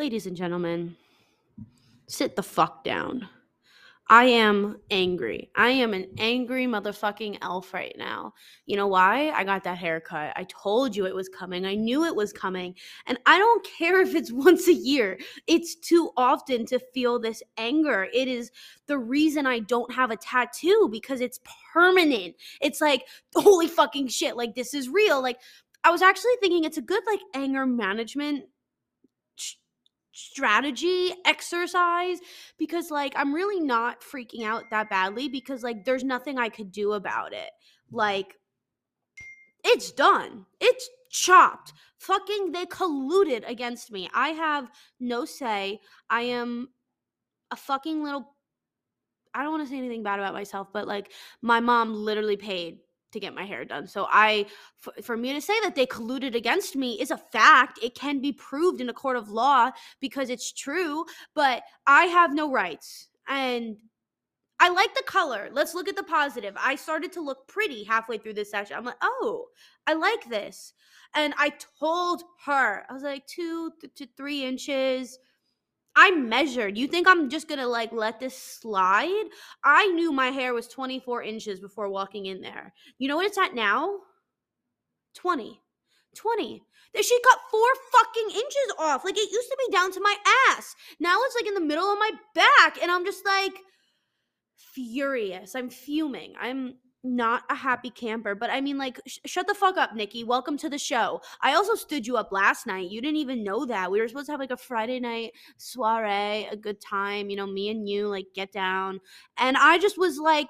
ladies and gentlemen, sit the fuck down. I am angry. I am an angry motherfucking elf right now. You know why? I got that haircut. I told you it was coming. I knew it was coming. And I don't care if it's once a year. It's too often to feel this anger. It is the reason I don't have a tattoo because it's permanent. It's like, holy fucking shit, like this is real. Like, I was actually thinking it's a good like anger management strategy exercise because like I'm really not freaking out that badly because like there's nothing I could do about it. Like it's done. It's chopped. Fucking they colluded against me. I have no say. I am a fucking little I don't want to say anything bad about myself, but like my mom literally paid to get my hair done. So I for, me to say that they colluded against me is a fact. It can be proved in a court of law because it's true, but I have no rights. And I like the color. Let's look at the positive. I started to look pretty halfway through this session. I'm like, "Oh, I like this." And I told her, I was like, 2 to 3 inches I measured. You think I'm just gonna like let this slide? I knew my hair was 24 inches before walking in there. You know what it's at now? 20. 20. That She cut four fucking inches off. Like it used to be down to my ass. Now it's like in the middle of my back. And I'm just like furious. I'm fuming. I'm not a happy camper, but I mean, like, sh- shut the fuck up, Nikki. Welcome to the show. I also stood you up last night. You didn't even know that. We were supposed to have like a Friday night soiree, a good time, you know, me and you, like, get down. And I just was like,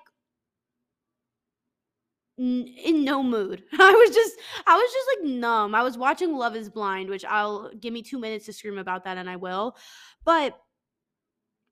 in no mood. I was just I was just like numb. I was watching Love is Blind, which I'll give me 2 minutes to scream about that and I will. But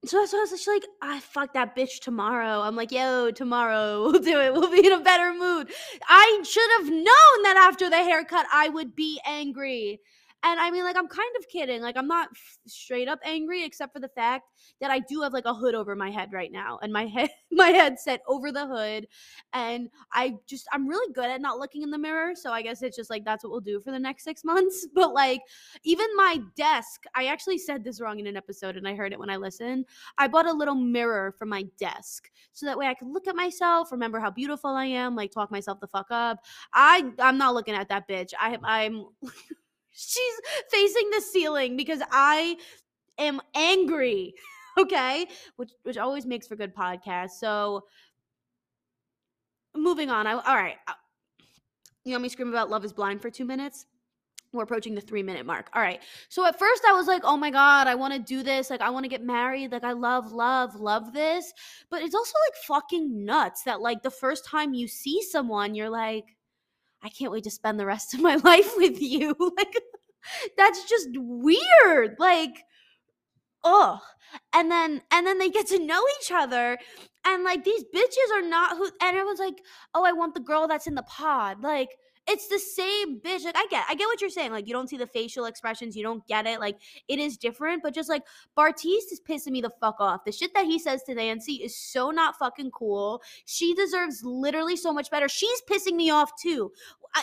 so, so I was just like, I fuck that bitch tomorrow. I'm like, yo, tomorrow we'll do it. We'll be in a better mood. I should have known that after the haircut I would be angry. And I mean, like, I'm kind of kidding. Like, I'm not straight up angry, except for the fact that I do have like a hood over my head right now, and my head, my head set over the hood, and I just, I'm really good at not looking in the mirror. So I guess it's just like that's what we'll do for the next six months. But like, even my desk, I actually said this wrong in an episode, and I heard it when I listened. I bought a little mirror for my desk, so that way I could look at myself, remember how beautiful I am, like talk myself the fuck up. I, I'm not looking at that bitch. I, I'm. she's facing the ceiling because I am angry. Okay, which which always makes for good podcast. So moving on. I all right. Uh, you want me scream about Love Is Blind for two minutes? We're approaching the three minute mark. All right. So at first I was like, oh my God, I want to do this. Like, I want to get married. Like, I love, love, love this. But it's also like fucking nuts that, like, the first time you see someone, you're like, I can't wait to spend the rest of my life with you. like, that's just weird. Like, oh. And then and then they get to know each other. And like these bitches are not who and everyone's like, oh, I want the girl that's in the pod. Like, it's the same bitch. Like I get, I get what you're saying. Like you don't see the facial expressions, you don't get it. Like it is different, but just like Bartise is pissing me the fuck off. The shit that he says to Nancy is so not fucking cool. She deserves literally so much better. She's pissing me off too. I,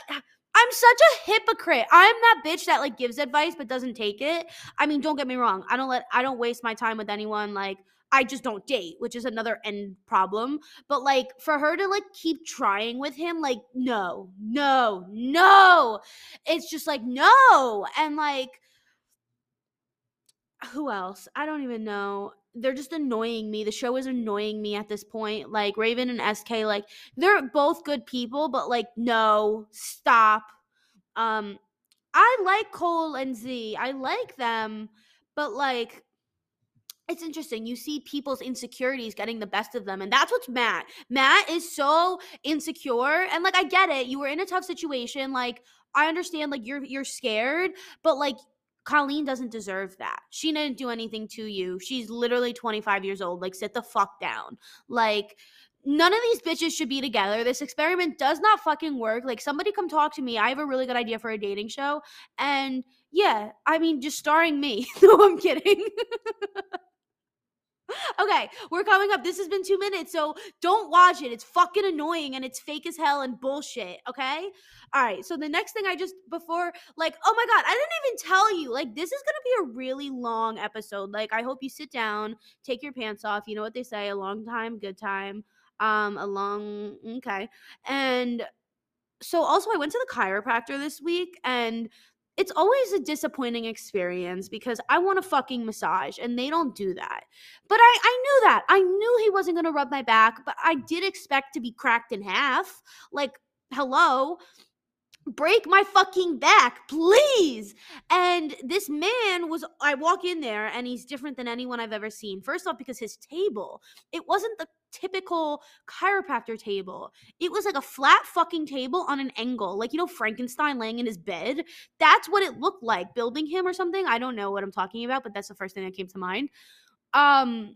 I'm such a hypocrite. I'm that bitch that like gives advice but doesn't take it. I mean, don't get me wrong. I don't let I don't waste my time with anyone like I just don't date, which is another end problem. But like for her to like keep trying with him, like no, no, no. It's just like no. And like who else? I don't even know they're just annoying me. The show is annoying me at this point. Like Raven and SK, like they're both good people, but like no, stop. Um, I like Cole and Z. I like them, but like it's interesting. You see people's insecurities getting the best of them, and that's what's Matt. Matt is so insecure, and like I get it. You were in a tough situation. Like I understand, like you're you're scared, but like Colleen doesn't deserve that. She didn't do anything to you. She's literally 25 years old. Like, sit the fuck down. Like, none of these bitches should be together. This experiment does not fucking work. Like, somebody come talk to me. I have a really good idea for a dating show. And yeah, I mean, just starring me. no, I'm kidding. okay, we're coming up. This has been two minutes, so don't watch it. It's fucking annoying and it's fake as hell and bullshit. Okay. All right. So the next thing I just before like oh my god, I didn't even tell you. Like this is gonna be a really long episode. Like I hope you sit down, take your pants off. You know what they say: a long time, good time. Um, a long okay, and so also I went to the chiropractor this week and it's always a disappointing experience because I want a fucking massage and they don't do that. But I, I knew that. I knew he wasn't going to rub my back, but I did expect to be cracked in half. Like, hello break my fucking back, please. And this man was, I walk in there and he's different than anyone I've ever seen. First off, because his table, it wasn't the typical chiropractor table. It was like a flat fucking table on an angle, like, you know, Frankenstein laying in his bed. That's what it looked like, building him or something. I don't know what I'm talking about, but that's the first thing that came to mind. Um,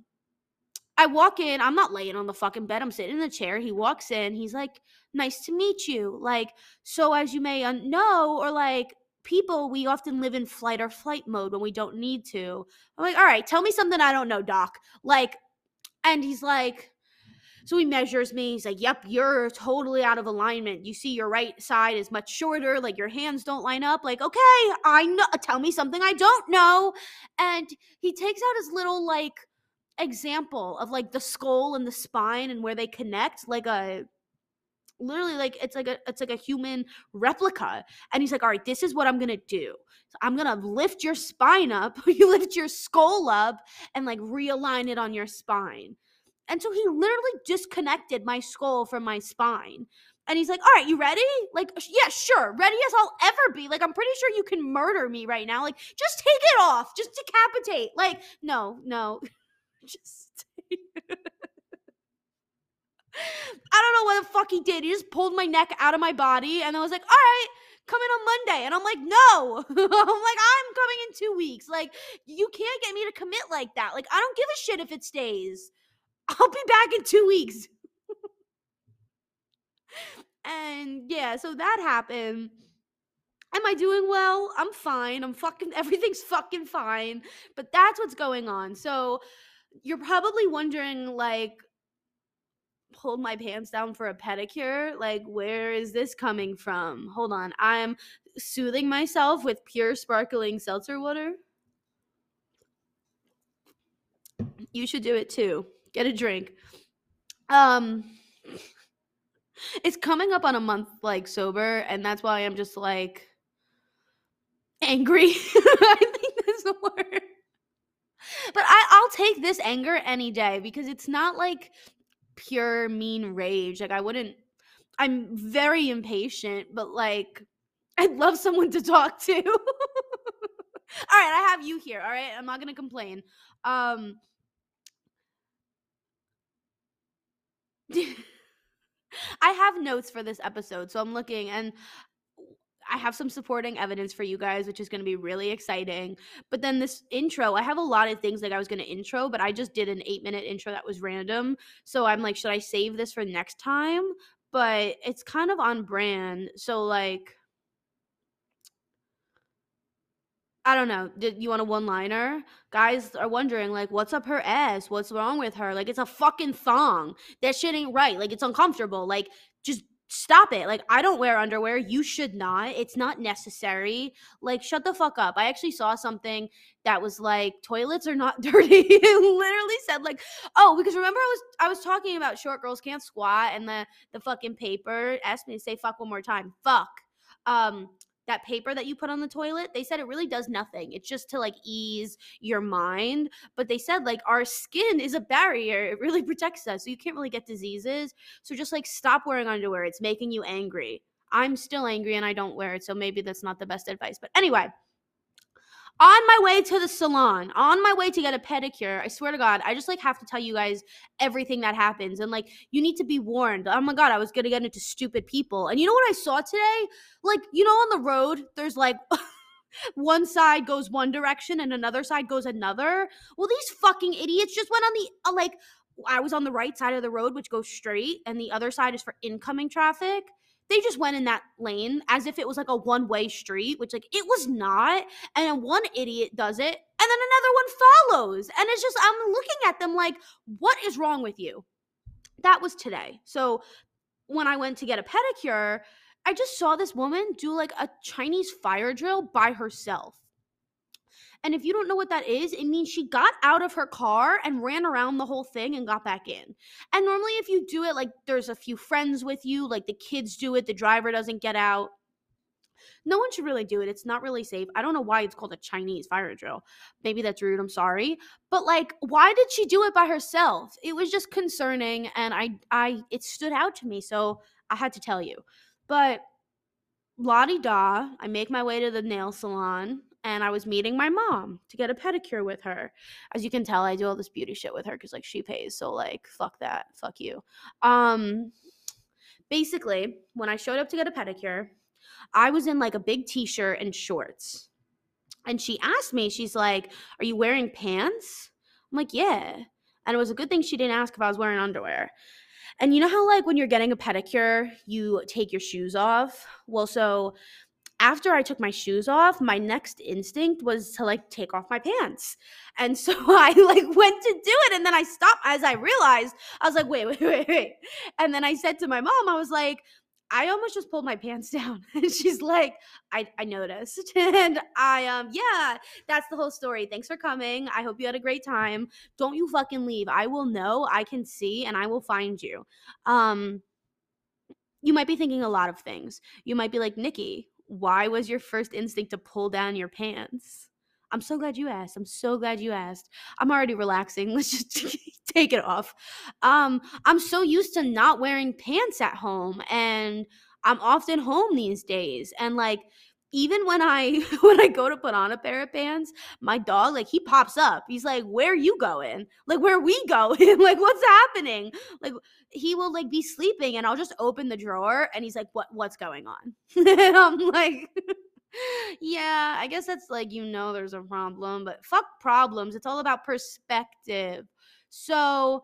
I walk in, I'm not laying on the fucking bed, I'm sitting in the chair. He walks in, he's like, nice to meet you. Like, so as you may know, or like, people, we often live in flight or flight mode when we don't need to. I'm like, all right, tell me something I don't know, doc. Like, and he's like, so he measures me. He's like, Yep, you're totally out of alignment. You see, your right side is much shorter. Like, your hands don't line up. Like, okay, I know. Tell me something I don't know. And he takes out his little, like, example of like the skull and the spine and where they connect like a literally like it's like a it's like a human replica and he's like all right this is what i'm gonna do so i'm gonna lift your spine up you lift your skull up and like realign it on your spine and so he literally disconnected my skull from my spine and he's like, all right, you ready? Like, yeah, sure. Ready as I'll ever be. Like, I'm pretty sure you can murder me right now. Like, just take it off. Just decapitate. Like, no, no. just I don't know what the fuck he did. He just pulled my neck out of my body and I was like, all right, come in on Monday. And I'm like, no. I'm like, I'm coming in two weeks. Like, you can't get me to commit like that. Like, I don't give a shit if it stays. I'll be back in two weeks. and yeah, so that happened. Am I doing well? I'm fine. I'm fucking everything's fucking fine. But that's what's going on. So you're probably wondering like hold my pants down for a pedicure? Like where is this coming from? Hold on i'm soothing myself with pure sparkling seltzer water? You should do it too. Get a drink. Um it's coming up on a month like sober and that's why i'm just like angry. I think that's the word but I, I'll take this anger any day because it's not like pure mean rage. Like I wouldn't. I'm very impatient, but like I'd love someone to talk to. all right, I have you here. All right, I'm not gonna complain. Um. I have notes for this episode, so I'm looking and I have some supporting evidence for you guys, which is going to be really exciting. But then this intro, I have a lot of things that I was going to intro, but I just did an eight minute intro that was random. So I'm like, should I save this for next time? But it's kind of on brand. So, like, I don't know. Did you want a one liner? Guys are wondering, like, what's up her ass? What's wrong with her? Like, it's a fucking thong. That shit ain't right. Like, it's uncomfortable. Like, just stop it. Like, I don't wear underwear. You should not. It's not necessary. Like, shut the fuck up. I actually saw something that was like, toilets are not dirty. it literally said, like, oh, because remember I was I was talking about short girls can't squat and the the fucking paper asked me to say fuck one more time. Fuck. Um, that paper that you put on the toilet, they said it really does nothing. It's just to like ease your mind. But they said like our skin is a barrier, it really protects us. So you can't really get diseases. So just like stop wearing underwear. It's making you angry. I'm still angry and I don't wear it. So maybe that's not the best advice. But anyway, on my way to the salon, on my way to get a pedicure, I swear to God, I just like have to tell you guys everything that happens. And like, you need to be warned. Oh my God, I was gonna get into stupid people. And you know what I saw today? Like, you know, on the road, there's like, one side goes one direction and another side goes another. Well, these fucking idiots just went on the, uh, like, I was on the right side of the road, which goes straight, and the other side is for incoming traffic they just went in that lane as if it was like a one way street, which like it was not. And then one idiot does it, and then another one follows. And it's just, I'm looking at them like, what is wrong with you? That was today. So when I went to get a pedicure, I just saw this woman do like a Chinese fire drill by herself. And if you don't know what that is, it means she got out of her car and ran around the whole thing and got back in. And normally, if you do it, like there's a few friends with you, like the kids do it, the driver doesn't get out. No one should really do it. It's not really safe. I don't know why it's called a Chinese fire drill. Maybe that's rude. I'm sorry. But like why did she do it by herself? It was just concerning and I I it stood out to me, so I had to tell you. But la da, I make my way to the nail salon and I was meeting my mom to get a pedicure with her. As you can tell, I do all this beauty shit with her because like she pays. So like fuck that. Fuck you. Um basically, when I showed up to get a pedicure, I was in like a big t-shirt and shorts. And she asked me, she's like, Are you wearing pants? I'm like, Yeah. And it was a good thing she didn't ask if I was wearing underwear. And you know how, like, when you're getting a pedicure, you take your shoes off? Well, so after I took my shoes off, my next instinct was to like take off my pants. And so I like went to do it and then I stopped as I realized I was like, wait, wait, wait, wait. And then I said to my mom, I was like, I almost just pulled my pants down. And she's like, I, I noticed. and I um yeah, that's the whole story. Thanks for coming. I hope you had a great time. Don't you fucking leave. I will know, I can see, and I will find you. Um you might be thinking a lot of things. You might be like, Nikki, why was your first instinct to pull down your pants? I'm so glad you asked. I'm so glad you asked. I'm already relaxing. Let's just take it off. Um, I'm so used to not wearing pants at home and I'm often home these days. And like even when I when I go to put on a pair of pants, my dog like he pops up. He's like, "Where are you going? Like where we going? like what's happening?" Like he will like be sleeping and I'll just open the drawer and he's like, "What what's going on?" and I'm like Yeah, I guess that's like you know there's a problem, but fuck problems. It's all about perspective. So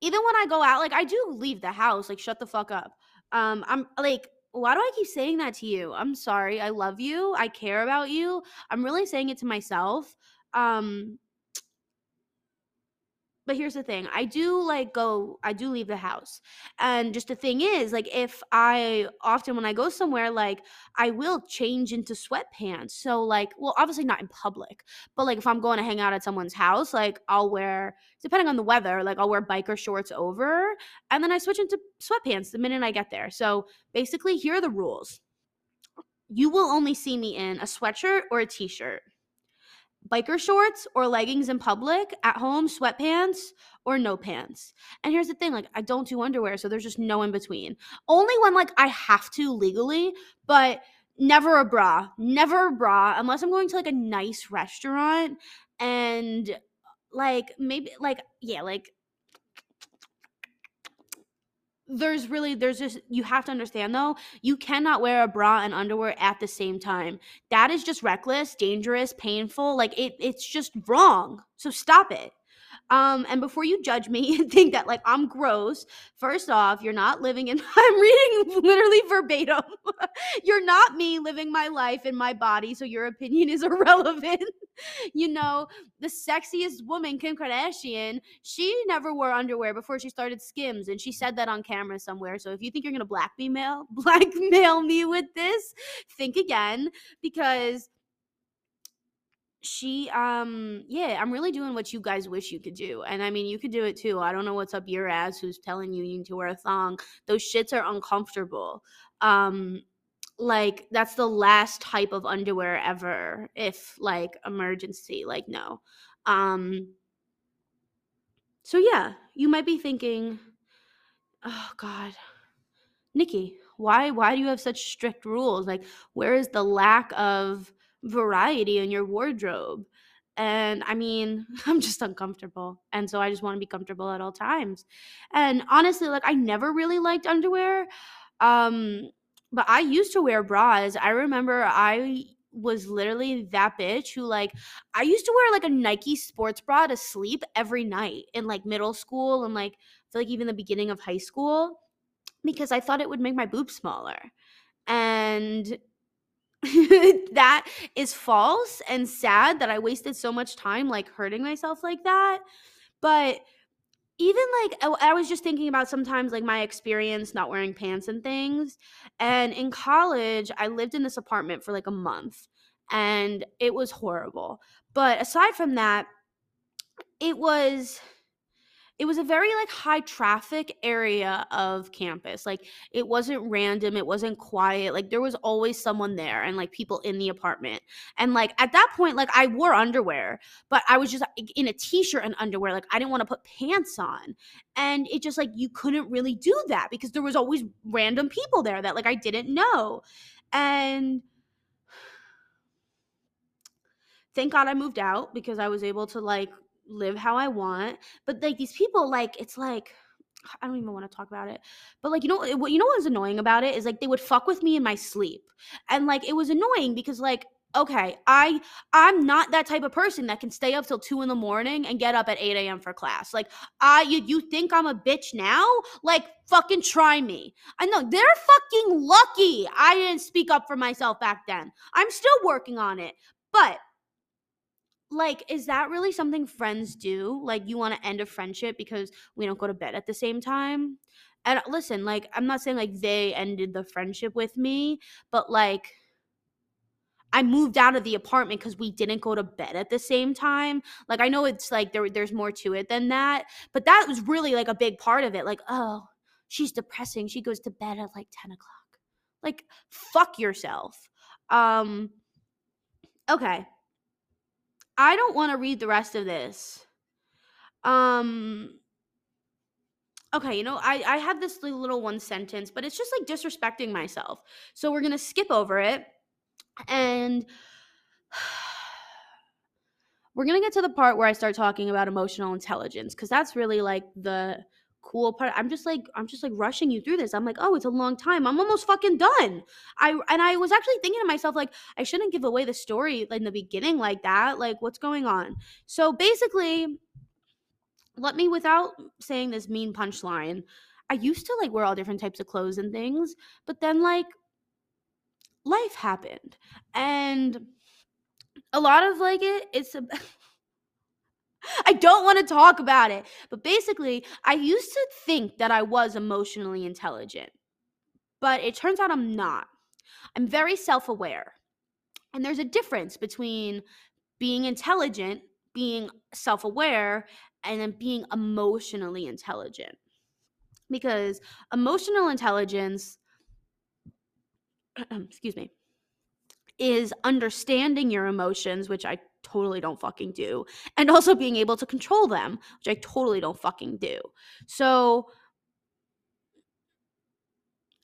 even when I go out, like I do leave the house, like shut the fuck up. Um I'm like why do I keep saying that to you? I'm sorry. I love you. I care about you. I'm really saying it to myself. Um but here's the thing i do like go i do leave the house and just the thing is like if i often when i go somewhere like i will change into sweatpants so like well obviously not in public but like if i'm going to hang out at someone's house like i'll wear depending on the weather like i'll wear biker shorts over and then i switch into sweatpants the minute i get there so basically here are the rules. You will only see me in a sweatshirt or a t-shirt biker shorts or leggings in public, at home, sweatpants or no pants. And here's the thing like, I don't do underwear, so there's just no in between. Only when like I have to legally, but never a bra, never a bra, unless I'm going to like a nice restaurant and like maybe like, yeah, like there's really there's just you have to understand though you cannot wear a bra and underwear at the same time. That is just reckless dangerous painful like it it's just wrong. So stop it um, and before you judge me and think that like I'm gross, first off, you're not living in I'm reading literally verbatim. you're not me living my life in my body, so your opinion is irrelevant. you know, the sexiest woman, Kim Kardashian, she never wore underwear before she started Skims, and she said that on camera somewhere. So if you think you're gonna blackmail blackmail me with this, think again because she um yeah i'm really doing what you guys wish you could do and i mean you could do it too i don't know what's up your ass who's telling you you need to wear a thong those shits are uncomfortable um like that's the last type of underwear ever if like emergency like no um so yeah you might be thinking oh god nikki why why do you have such strict rules? Like where is the lack of variety in your wardrobe. And I mean, I'm just uncomfortable. And so I just want to be comfortable at all times. And honestly, like I never really liked underwear. Um, but I used to wear bras. I remember I was literally that bitch who like I used to wear like a Nike sports bra to sleep every night in like middle school and like I feel like even the beginning of high school because I thought it would make my boobs smaller. And that is false and sad that I wasted so much time like hurting myself like that. But even like I, I was just thinking about sometimes like my experience not wearing pants and things. And in college, I lived in this apartment for like a month and it was horrible. But aside from that, it was it was a very like high traffic area of campus like it wasn't random it wasn't quiet like there was always someone there and like people in the apartment. And like at that point like i wore underwear but i was just in a t-shirt and underwear like i didn't want to put pants on. And it just like you couldn't really do that because there was always random people there that like i didn't know. And thank god i moved out because i was able to like live how I want. But like these people, like it's like I don't even want to talk about it. But like you know what you know what was annoying about it is like they would fuck with me in my sleep. And like it was annoying because like okay, I I'm not that type of person that can stay up till two in the morning and get up at 8 a.m. for class. Like I you you think I'm a bitch now? Like fucking try me. I know they're fucking lucky I didn't speak up for myself back then. I'm still working on it. But like is that really something friends do like you want to end a friendship because we don't go to bed at the same time and listen like i'm not saying like they ended the friendship with me but like I moved out of the apartment because we didn't go to bed at the same time. Like I know it's like there there's more to it than that, but that was really like a big part of it. Like, oh, she's depressing. She goes to bed at like 10 o'clock. Like, fuck yourself. Um, okay. I don't want to read the rest of this. Um okay, you know, I I have this little one sentence, but it's just like disrespecting myself. So we're going to skip over it and we're going to get to the part where I start talking about emotional intelligence cuz that's really like the cool part. I'm just like I'm just like rushing you through this. I'm like, "Oh, it's a long time. I'm almost fucking done." I and I was actually thinking to myself like, I shouldn't give away the story in the beginning like that. Like, what's going on? So basically, let me without saying this mean punchline. I used to like wear all different types of clothes and things, but then like life happened. And a lot of like it it's a I don't want to talk about it. But basically, I used to think that I was emotionally intelligent, but it turns out I'm not. I'm very self aware. And there's a difference between being intelligent, being self aware, and then being emotionally intelligent. Because emotional intelligence, excuse me, is understanding your emotions, which I totally don't fucking do, and also being able to control them, which I totally don't fucking do. So,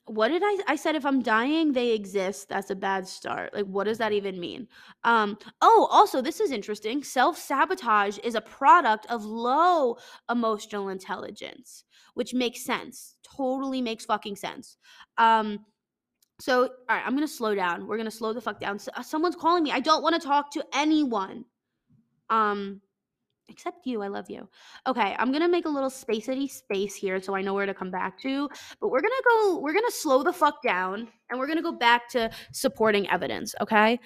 what did I I said if I'm dying they exist that's a bad start. Like what does that even mean? Um oh also this is interesting. Self-sabotage is a product of low emotional intelligence which makes sense totally makes fucking sense. Um so, all right, I'm gonna slow down. We're gonna slow the fuck down. Uh, someone's calling me. I don't want to talk to anyone. Um, except you. I love you. Okay, I'm gonna make a little spacey space here so I know where to come back to. But we're gonna go. We're gonna slow the fuck down, and we're gonna go back to supporting evidence. Okay.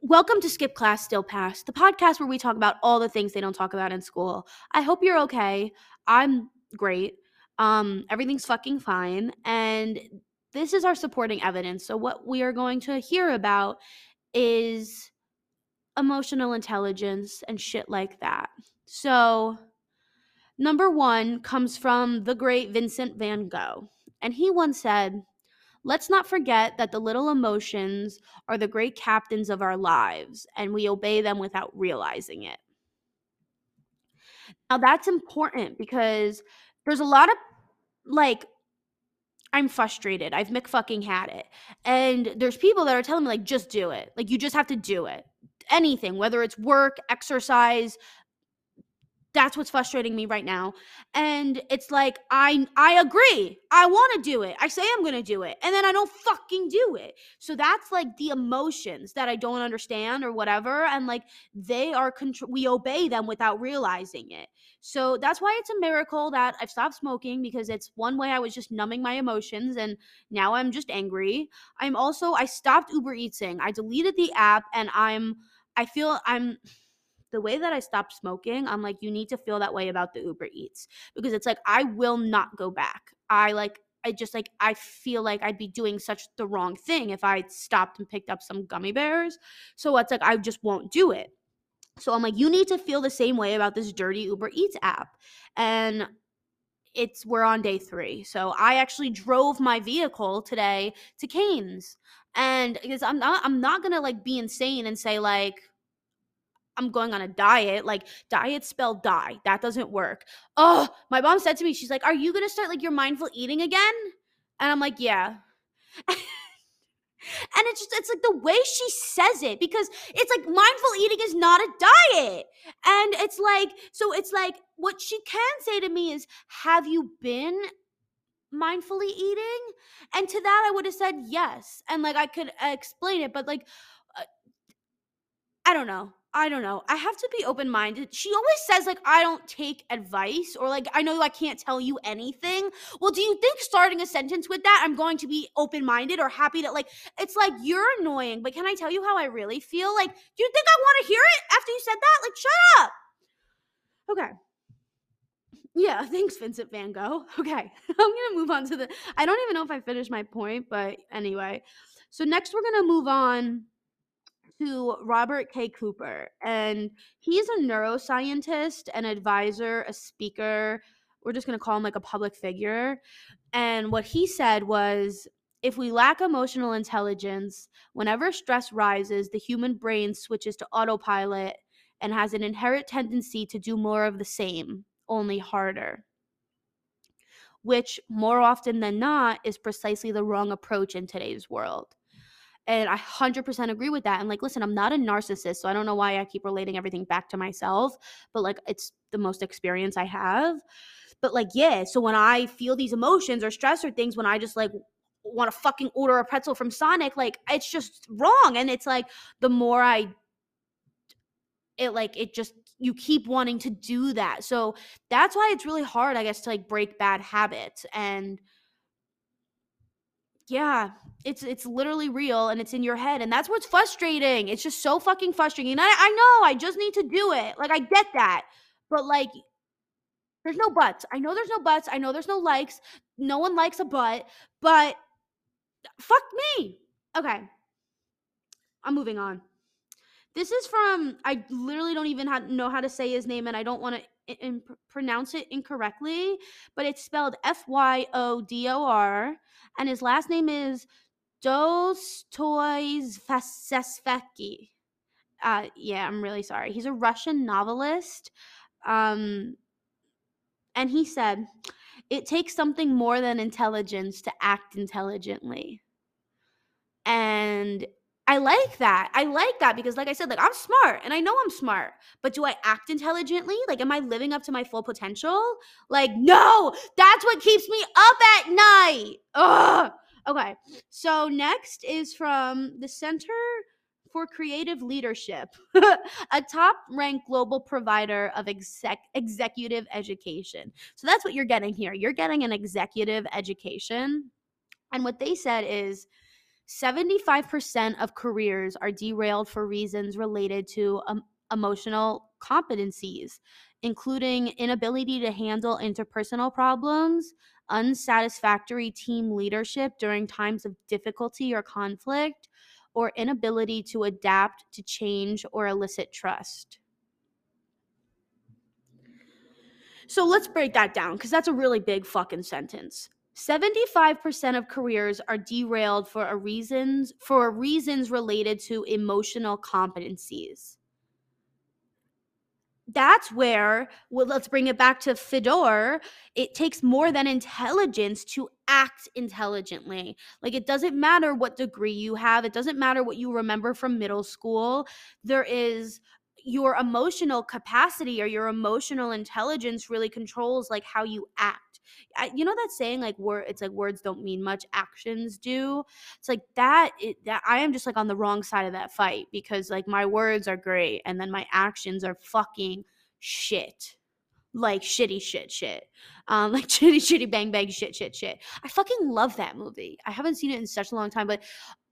Welcome to Skip Class Still Pass, the podcast where we talk about all the things they don't talk about in school. I hope you're okay. I'm great. Um, everything's fucking fine, and this is our supporting evidence. So, what we are going to hear about is emotional intelligence and shit like that. So, number one comes from the great Vincent van Gogh. And he once said, Let's not forget that the little emotions are the great captains of our lives, and we obey them without realizing it. Now, that's important because there's a lot of like I'm frustrated. I've McFucking had it. And there's people that are telling me, like, just do it. Like, you just have to do it. Anything, whether it's work, exercise, That's what's frustrating me right now. And it's like I I agree. I want to do it. I say I'm going to do it. And then I don't fucking do it. So that's like the emotions that I don't understand or whatever and like they are contr- we obey them without realizing it. So that's why it's a miracle that I've stopped smoking because it's one way I was just numbing my emotions and now I'm just angry. I'm also I stopped Uber Eatsing. I deleted the app and I'm I feel I'm the way that I stopped smoking, I'm like, you need to feel that way about the Uber Eats because it's like, I will not go back. I like, I just like, I feel like I'd be doing such the wrong thing if I stopped and picked up some gummy bears. So it's like, I just won't do it. So I'm like, you need to feel the same way about this dirty Uber Eats app. And it's we're on day three. So I actually drove my vehicle today to Cane's. And because I'm not I'm not gonna like be insane and say like I'm going on a diet. Like diet spelled die. That doesn't work. Oh, my mom said to me, she's like, Are you gonna start like your mindful eating again? And I'm like, Yeah. And it's just, it's like the way she says it because it's like mindful eating is not a diet. And it's like, so it's like, what she can say to me is, Have you been mindfully eating? And to that, I would have said yes. And like, I could explain it, but like, uh, I don't know. I don't know. I have to be open minded. She always says, like, I don't take advice or like, I know I can't tell you anything. Well, do you think starting a sentence with that, I'm going to be open minded or happy that, like, it's like, you're annoying, but can I tell you how I really feel? Like, do you think I want to hear it after you said that? Like, shut up. Okay. Yeah, thanks, Vincent Van Gogh. Okay, I'm gonna move on to the. I don't even know if I finished my point, but anyway. So, next, we're gonna move on to Robert K. Cooper, and he's a neuroscientist, an advisor, a speaker. We're just going to call him like a public figure. And what he said was if we lack emotional intelligence, whenever stress rises, the human brain switches to autopilot and has an inherent tendency to do more of the same, only harder. Which, more often than not, is precisely the wrong approach in today's world. And I 100% agree with that. And like, listen, I'm not a narcissist, so I don't know why I keep relating everything back to myself, but like, it's the most experience I have. But like, yeah, so when I feel these emotions or stress or things, when I just like want to fucking order a pretzel from Sonic, like, it's just wrong. And it's like, the more I, it like, it just, you keep wanting to do that. So that's why it's really hard, I guess, to like break bad habits. And, yeah, it's it's literally real and it's in your head and that's what's frustrating. It's just so fucking frustrating. And I, I know I just need to do it. Like I get that. But like there's no buts. I know there's no buts. I know there's no likes. No one likes a butt, but fuck me. Okay. I'm moving on. This is from I literally don't even know how to say his name and I don't want to in, pronounce it incorrectly, but it's spelled F Y O D O R, and his last name is Dostoyevsky. Uh, yeah, I'm really sorry. He's a Russian novelist, um, and he said, "It takes something more than intelligence to act intelligently." And I like that. I like that because, like I said, like I'm smart and I know I'm smart, but do I act intelligently? Like, am I living up to my full potential? Like, no, that's what keeps me up at night. Ugh. Okay, so next is from the Center for Creative Leadership, a top ranked global provider of exec- executive education. So that's what you're getting here. You're getting an executive education. And what they said is, 75% of careers are derailed for reasons related to um, emotional competencies, including inability to handle interpersonal problems, unsatisfactory team leadership during times of difficulty or conflict, or inability to adapt to change or elicit trust. So let's break that down because that's a really big fucking sentence. 75% of careers are derailed for a reasons for reasons related to emotional competencies. That's where well, let's bring it back to Fedor. It takes more than intelligence to act intelligently. Like it doesn't matter what degree you have, it doesn't matter what you remember from middle school. There is your emotional capacity or your emotional intelligence really controls like how you act. I, you know that saying like word it's like words don't mean much actions do? It's like that it, that i am just like on the wrong side of that fight because like my words are great and then my actions are fucking shit. Like shitty shit shit. Um like shitty shitty bang bang shit shit shit. I fucking love that movie. I haven't seen it in such a long time but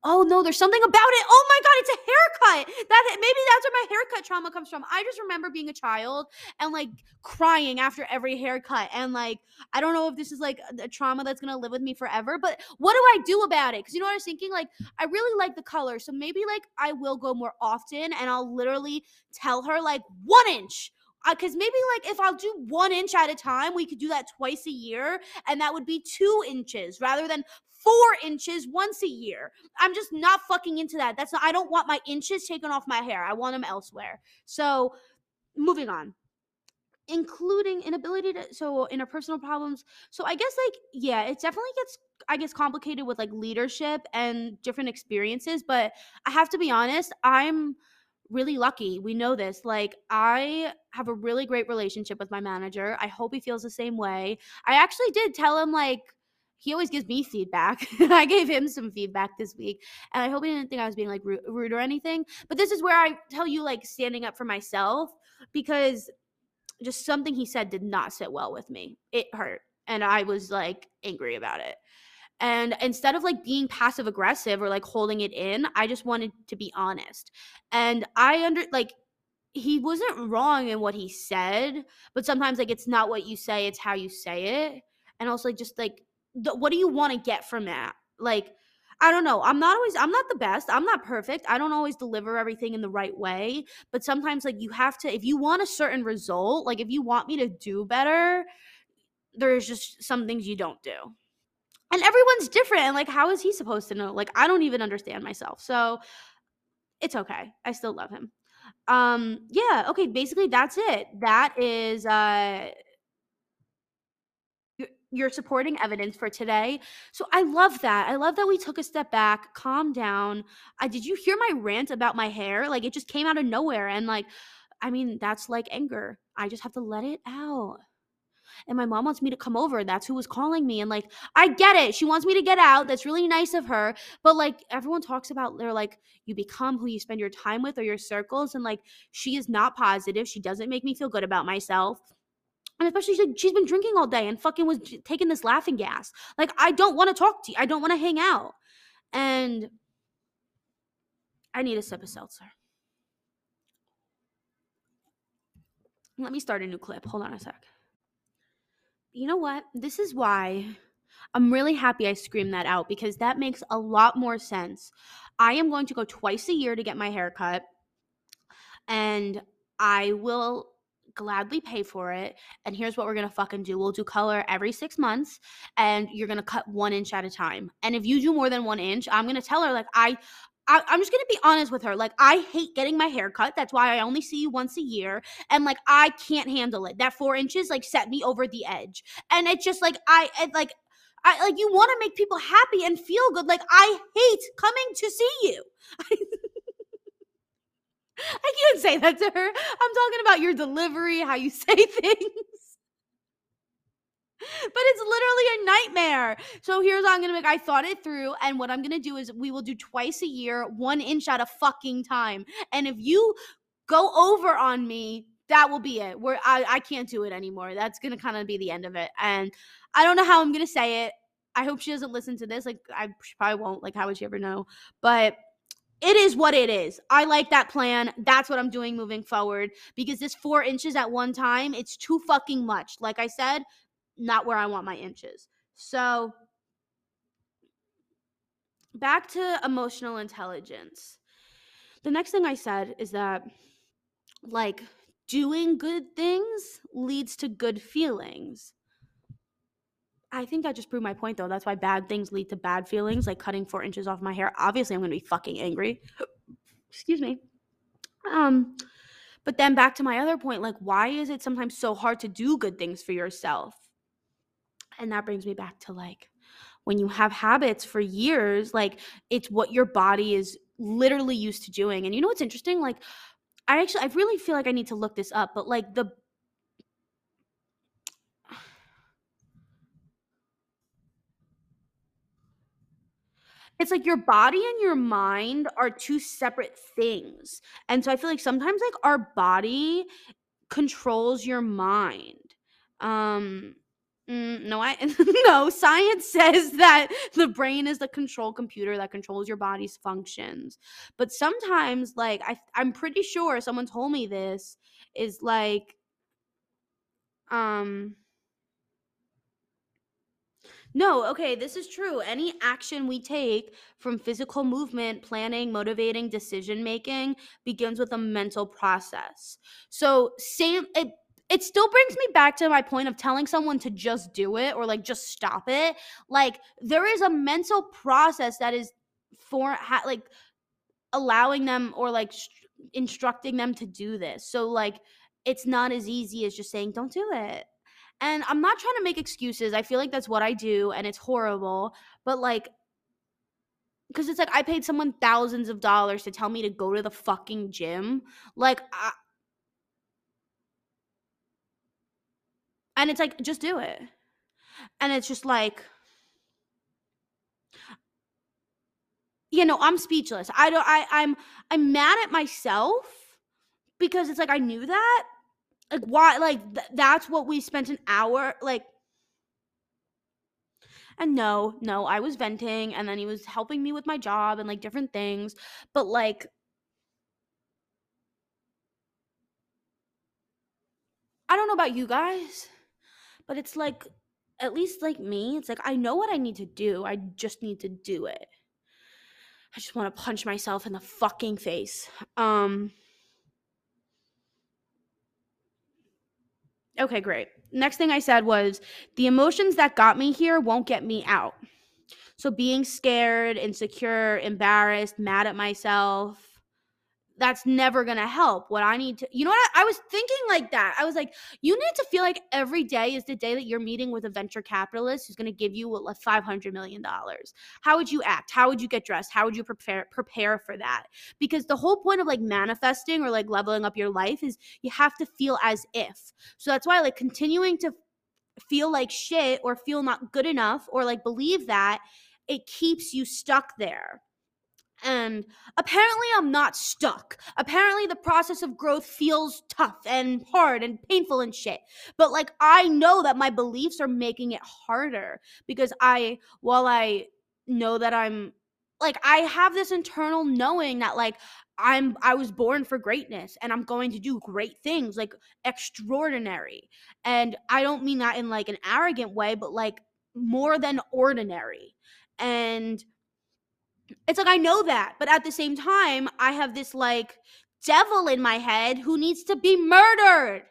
oh no there's something about it. Oh my god it's a haircut. That maybe that's where my haircut trauma comes from. I just remember being a child and like crying after every haircut and like i don't know if this is like a trauma that's gonna live with me forever but what do i do about it? Because you know what i was thinking? Like i really like the color so maybe like i will go more often and i'll literally tell her like one inch. Because uh, maybe like if I'll do one inch at a time, we could do that twice a year, and that would be two inches rather than four inches once a year. I'm just not fucking into that. That's not, I don't want my inches taken off my hair. I want them elsewhere. So, moving on. Including inability to so interpersonal problems. So I guess like yeah, it definitely gets I guess complicated with like leadership and different experiences, but I have to be honest, I'm really lucky. We know this. Like, I have a really great relationship with my manager. I hope he feels the same way. I actually did tell him, like, he always gives me feedback. I gave him some feedback this week, and I hope he didn't think I was being like rude, rude or anything. But this is where I tell you, like, standing up for myself because just something he said did not sit well with me. It hurt, and I was like angry about it. And instead of like being passive aggressive or like holding it in, I just wanted to be honest. And I under like he wasn't wrong in what he said, but sometimes like it's not what you say, it's how you say it. And also just like the, what do you want to get from that? Like, I don't know. I'm not always, I'm not the best. I'm not perfect. I don't always deliver everything in the right way. But sometimes, like, you have to, if you want a certain result, like, if you want me to do better, there's just some things you don't do. And everyone's different. And, like, how is he supposed to know? Like, I don't even understand myself. So it's okay. I still love him. Um, yeah. Okay. Basically, that's it. That is, uh, your supporting evidence for today. So I love that. I love that we took a step back, calm down. I did you hear my rant about my hair? Like it just came out of nowhere and like I mean, that's like anger. I just have to let it out. And my mom wants me to come over. That's who was calling me. And like, I get it. She wants me to get out. That's really nice of her. But like, everyone talks about, they're like, you become who you spend your time with or your circles. And like, she is not positive. She doesn't make me feel good about myself. And especially she's, like, she's been drinking all day and fucking was taking this laughing gas. Like, I don't want to talk to you. I don't want to hang out. And I need a sip of seltzer. Let me start a new clip. Hold on a sec. You know what? This is why I'm really happy I screamed that out because that makes a lot more sense. I am going to go twice a year to get my hair cut, and I will gladly pay for it. And here's what we're gonna fucking do we'll do color every six months, and you're gonna cut one inch at a time. And if you do more than one inch, I'm gonna tell her, like, I, I, am just gonna be honest with her. Like, I hate getting my hair cut. That's why I only see you once a year. And like, I can't handle it. That four inches like set me over the edge. And it's just like I it, like I like you want to make people happy and feel good. Like I hate coming to see you. I can't say that to her. I'm talking about your delivery, how you say things. but it's literally a nightmare. So here's how I'm gonna make. I thought it through, and what I'm gonna do is we will do twice a year, one inch at a fucking time. And if you go over on me, that will be it. Where I, I can't do it anymore. That's gonna kind of be the end of it. And I don't know how I'm gonna say it. I hope she doesn't listen to this. Like I probably won't. Like how would she ever know? But it is what it is. I like that plan. That's what I'm doing moving forward because this four inches at one time, it's too fucking much. Like I said, not where I want my inches. So, back to emotional intelligence. The next thing I said is that, like, doing good things leads to good feelings. I think I just proved my point though. That's why bad things lead to bad feelings, like cutting four inches off my hair. Obviously, I'm gonna be fucking angry. Excuse me. Um, but then back to my other point, like, why is it sometimes so hard to do good things for yourself? And that brings me back to like when you have habits for years, like it's what your body is literally used to doing. And you know what's interesting? Like I actually I really feel like I need to look this up, but like the it's like your body and your mind are two separate things. And so I feel like sometimes like our body controls your mind. Um mm, no, I no. Science says that the brain is the control computer that controls your body's functions. But sometimes, like I, I'm pretty sure someone told me this is like, um, no, okay, this is true. Any action we take from physical movement, planning, motivating, decision making begins with a mental process. So, same it it still brings me back to my point of telling someone to just do it or like just stop it. Like there is a mental process that is for ha- like allowing them or like st- instructing them to do this. So like it's not as easy as just saying don't do it. And I'm not trying to make excuses. I feel like that's what I do and it's horrible. But like, because it's like I paid someone thousands of dollars to tell me to go to the fucking gym. Like, I, and it's like, just do it. And it's just like, you know, I'm speechless. I don't, I, I'm, I'm mad at myself because it's like I knew that like why like th- that's what we spent an hour like and no no i was venting and then he was helping me with my job and like different things but like i don't know about you guys but it's like at least like me it's like i know what i need to do i just need to do it. I just want to punch myself in the fucking face um Okay, great. Next thing I said was the emotions that got me here won't get me out. So being scared, insecure, embarrassed, mad at myself, that's never gonna help. What I need to, you know what? I, I, was thinking like that. I was like, you need to feel like every day is the day that you're meeting with a venture capitalist who's gonna give you what, five hundred million dollars. How would you act? How would you get dressed? How would you prepare prepare for that? Because the whole point of like manifesting or like leveling up your life is you have to feel as if. So that's why like continuing to feel like shit or feel not good enough or like believe that it keeps you stuck there and apparently, I'm not stuck. Apparently, the process of growth feels tough and hard and painful and shit. But like, I know that my beliefs are making it harder because I, while I know that I'm like, I have this internal knowing that like, I'm I was born for greatness and I'm going to do great things like extraordinary. And I don't mean that in like an arrogant way, but like more than ordinary. And it's like I know that, but at the same time, I have this like devil in my head who needs to be murdered.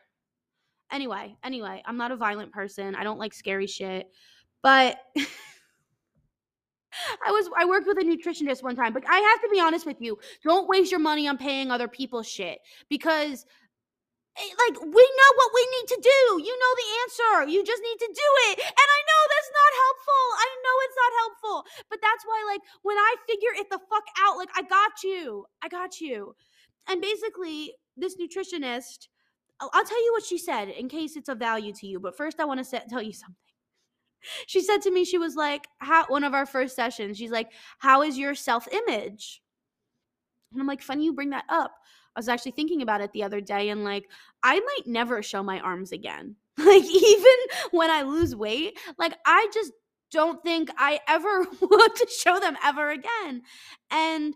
Anyway, anyway, I'm not a violent person. I don't like scary shit. But I was I worked with a nutritionist one time, but I have to be honest with you. Don't waste your money on paying other people shit because like we know what we need to do. You know the answer. You just need to do it. And I know that's not helpful. I know it's not helpful. But that's why like when I figure it the fuck out, like I got you. I got you. And basically this nutritionist I'll, tell you what she said in case it's of value to you. But first I want to tell you something. She said to me she was like how one of our first sessions. She's like, "How is your self-image?" And I'm like, "Funny you bring that up." I was actually thinking about it the other day and like I might never show my arms again. Like even when I lose weight, like I just don't think I ever want to show them ever again. And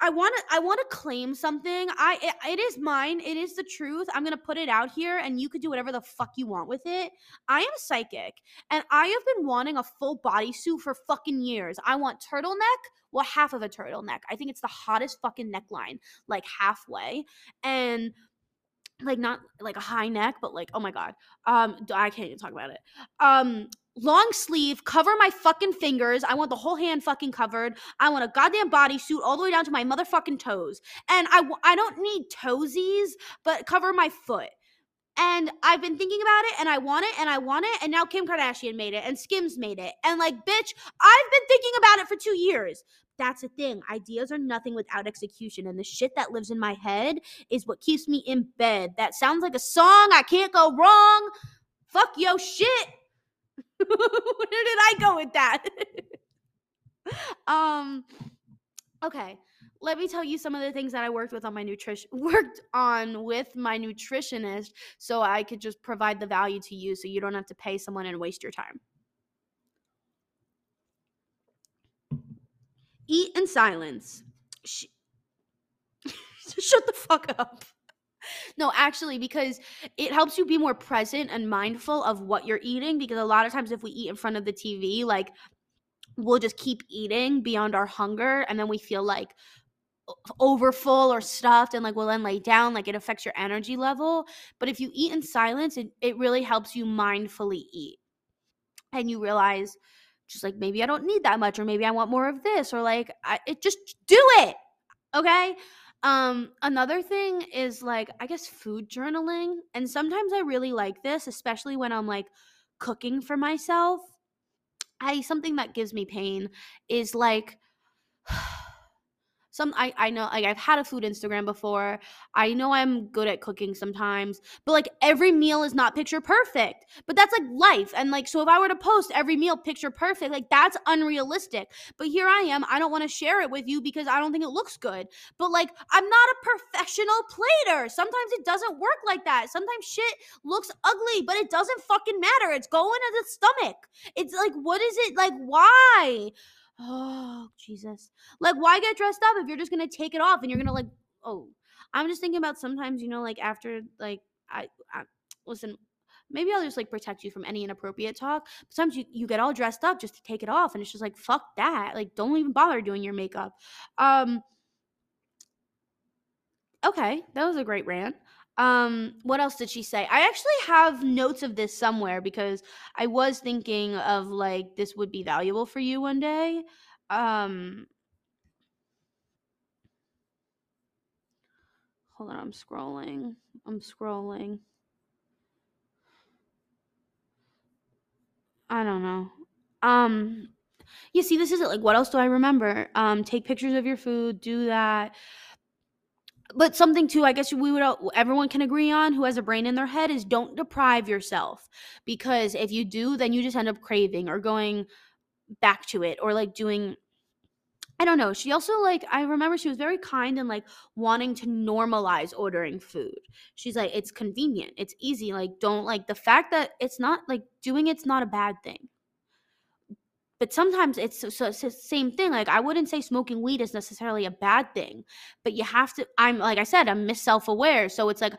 I want to I want to claim something. I it, it is mine. It is the truth. I'm going to put it out here and you could do whatever the fuck you want with it. I am psychic and I have been wanting a full bodysuit for fucking years. I want turtleneck, well half of a turtleneck. I think it's the hottest fucking neckline, like halfway. And like not like a high neck, but like oh my god, um, I can't even talk about it. Um, long sleeve, cover my fucking fingers. I want the whole hand fucking covered. I want a goddamn bodysuit all the way down to my motherfucking toes, and I I don't need toesies, but cover my foot. And I've been thinking about it and I want it and I want it. And now Kim Kardashian made it and Skims made it. And like, bitch, I've been thinking about it for two years. that's the thing. Ideas are nothing without execution. And the shit that lives in my head is what keeps me in bed. That sounds like a song. I can't go wrong. Fuck yo shit. Where did I go with that? um okay let me tell you some of the things that I worked with on my nutrition worked on with my nutritionist so I could just provide the value to you so you don't have to pay someone and waste your time. Eat in silence. Sh- Shut the fuck up. No, actually, because it helps you be more present and mindful of what you're eating. Because a lot of times, if we eat in front of the TV, like we'll just keep eating beyond our hunger, and then we feel like over full or stuffed and like we'll then lay down like it affects your energy level but if you eat in silence it, it really helps you mindfully eat and you realize just like maybe i don't need that much or maybe i want more of this or like I, it just do it okay um another thing is like i guess food journaling and sometimes i really like this especially when i'm like cooking for myself. I something that gives me pain is like some I, I know like I've had a food Instagram before. I know I'm good at cooking sometimes, but like every meal is not picture perfect. But that's like life. And like so if I were to post every meal picture perfect, like that's unrealistic. But here I am. I don't want to share it with you because I don't think it looks good. But like I'm not a professional plater. Sometimes it doesn't work like that. Sometimes shit looks ugly, but it doesn't fucking matter. It's going to the stomach. It's like what is it like why? Oh, Jesus. Like, why get dressed up if you're just gonna take it off and you're gonna like, oh. I'm just thinking about sometimes, you know, like after like I, I listen, maybe I'll just like protect you from any inappropriate talk. But Sometimes you, you get all dressed up just to take it off, and it's just like fuck that. Like, don't even bother doing your makeup. Um okay, that was a great rant. Um, what else did she say? I actually have notes of this somewhere because I was thinking of like this would be valuable for you one day. Um, hold on, I'm scrolling. I'm scrolling. I don't know. Um, you see, this is it. Like, what else do I remember? Um, take pictures of your food, do that but something too i guess we would everyone can agree on who has a brain in their head is don't deprive yourself because if you do then you just end up craving or going back to it or like doing I don't know. She also like I remember she was very kind and like wanting to normalize ordering food. She's like it's convenient. It's easy. Like don't like the fact that it's not like doing it's not a bad thing but sometimes it's, so, it's the same thing like i wouldn't say smoking weed is necessarily a bad thing but you have to i'm like i said i'm mis self-aware so it's like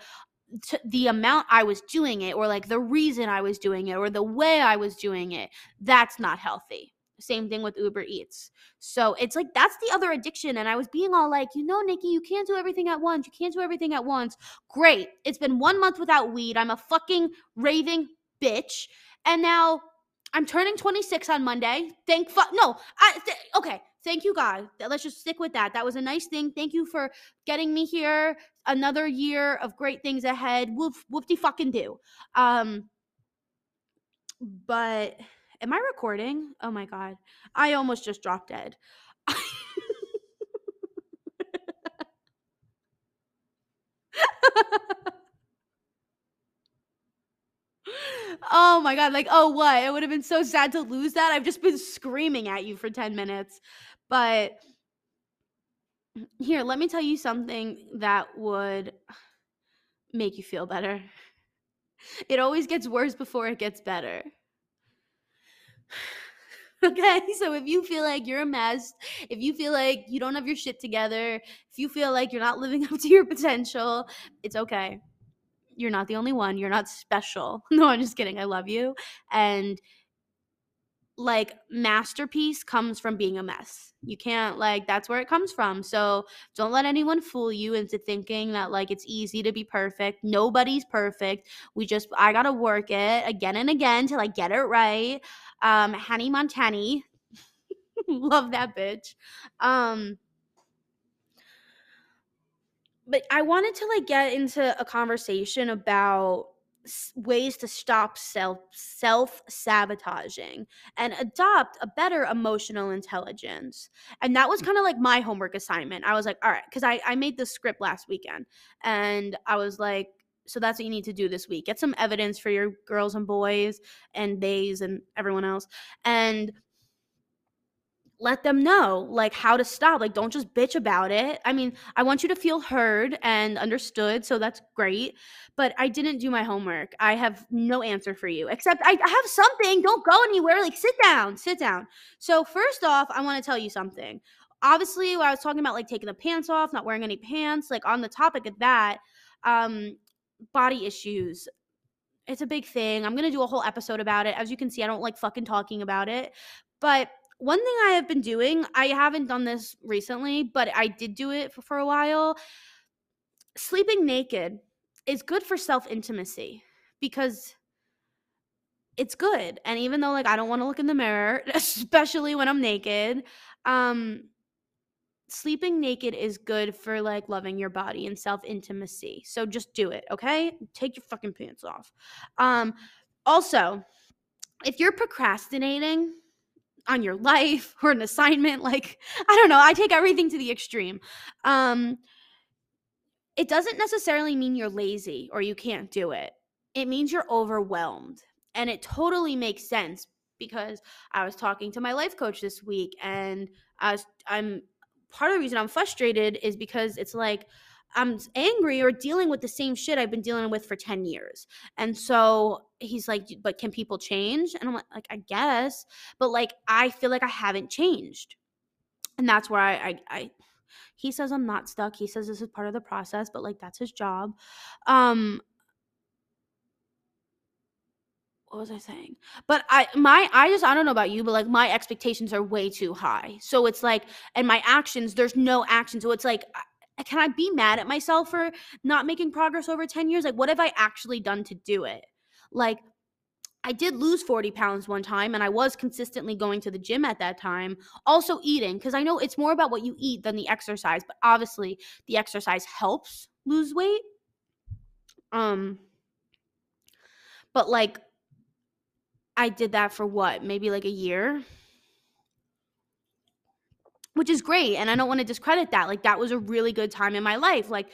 t- the amount i was doing it or like the reason i was doing it or the way i was doing it that's not healthy. Same thing with uber eats. So it's like that's the other addiction and i was being all like you know nikki you can't do everything at once you can't do everything at once. Great it's been one month without weed i'm a fucking raving bitch and now I'm turning 26 on Monday. Thank fuck. No, I th- okay. Thank you, God. Let's just stick with that. That was a nice thing. Thank you for getting me here. Another year of great things ahead. Whoop whoopty fucking do. Um, but am I recording? Oh my God, I almost just dropped dead. Oh my god, like, oh what? It would have been so sad to lose that. I've just been screaming at you for 10 minutes. But here, let me tell you something that would make you feel better. It always gets worse before it gets better. okay, so if you feel like you're a mess, if you feel like you don't have your shit together, if you feel like you're not living up to your potential, it's okay you're not the only one. You're not special. No, I'm just kidding. I love you. And like masterpiece comes from being a mess. You can't like that's where it comes from. So don't let anyone fool you into thinking that like it's easy to be perfect. Nobody's perfect. We just I gotta work it again and again till I get it right. Um Hanny Montani. Love that bitch. Um but I wanted to like get into a conversation about ways to stop self self sabotaging and adopt a better emotional intelligence and that was mm. kind of like my homework assignment. I was like all right because I, I made this script last weekend and i was like so that's what you need to do this week. Get some evidence for your girls and boys and theys and everyone else and let them know like how to stop like don't just bitch about it. I mean i want you to feel heard and understood so that's great but i didn't do my homework. I have no answer for you except i, I have something. Don't go anywhere. Like sit down sit down. So first off i want to tell you something. Obviously i was talking about like taking the pants off not wearing any pants like on the topic of that um body issues it's a big thing. I'm gonna do a whole episode about it. As you can see i don't like fucking talking about it but one thing I have been doing, I haven't done this recently, but I did do it for, for a while. Sleeping naked is good for self intimacy because it's good. And even though like I don't want to look in the mirror, especially when I'm naked, um sleeping naked is good for like loving your body and self intimacy. So just do it, okay? Take your fucking pants off. Um also, if you're procrastinating, on your life or an assignment like i don't know i take everything to the extreme. Um it doesn't necessarily mean you're lazy or you can't do it. It means you're overwhelmed and it totally makes sense because i was talking to my life coach this week and i was i'm part of the reason i'm frustrated is because it's like I'm angry or dealing with the same shit I've been dealing with for 10 years. And so he's like, but can people change? And I'm like, like I guess, but like I feel like I haven't changed. And that's where I, I, I he says I'm not stuck. He says this is part of the process, but like that's his job. Um what was I saying? But I my I just I don't know about you, but like my expectations are way too high. So it's like and my actions, there's no action. So it's like can I be mad at myself for not making progress over 10 years? Like, what have I actually done to do it? Like, I did lose 40 pounds one time and I was consistently going to the gym at that time. Also, eating, because I know it's more about what you eat than the exercise, but obviously, the exercise helps lose weight. Um, but like, I did that for what, maybe like a year? Which is great and i don't want to discredit that like that was a really good time in my life like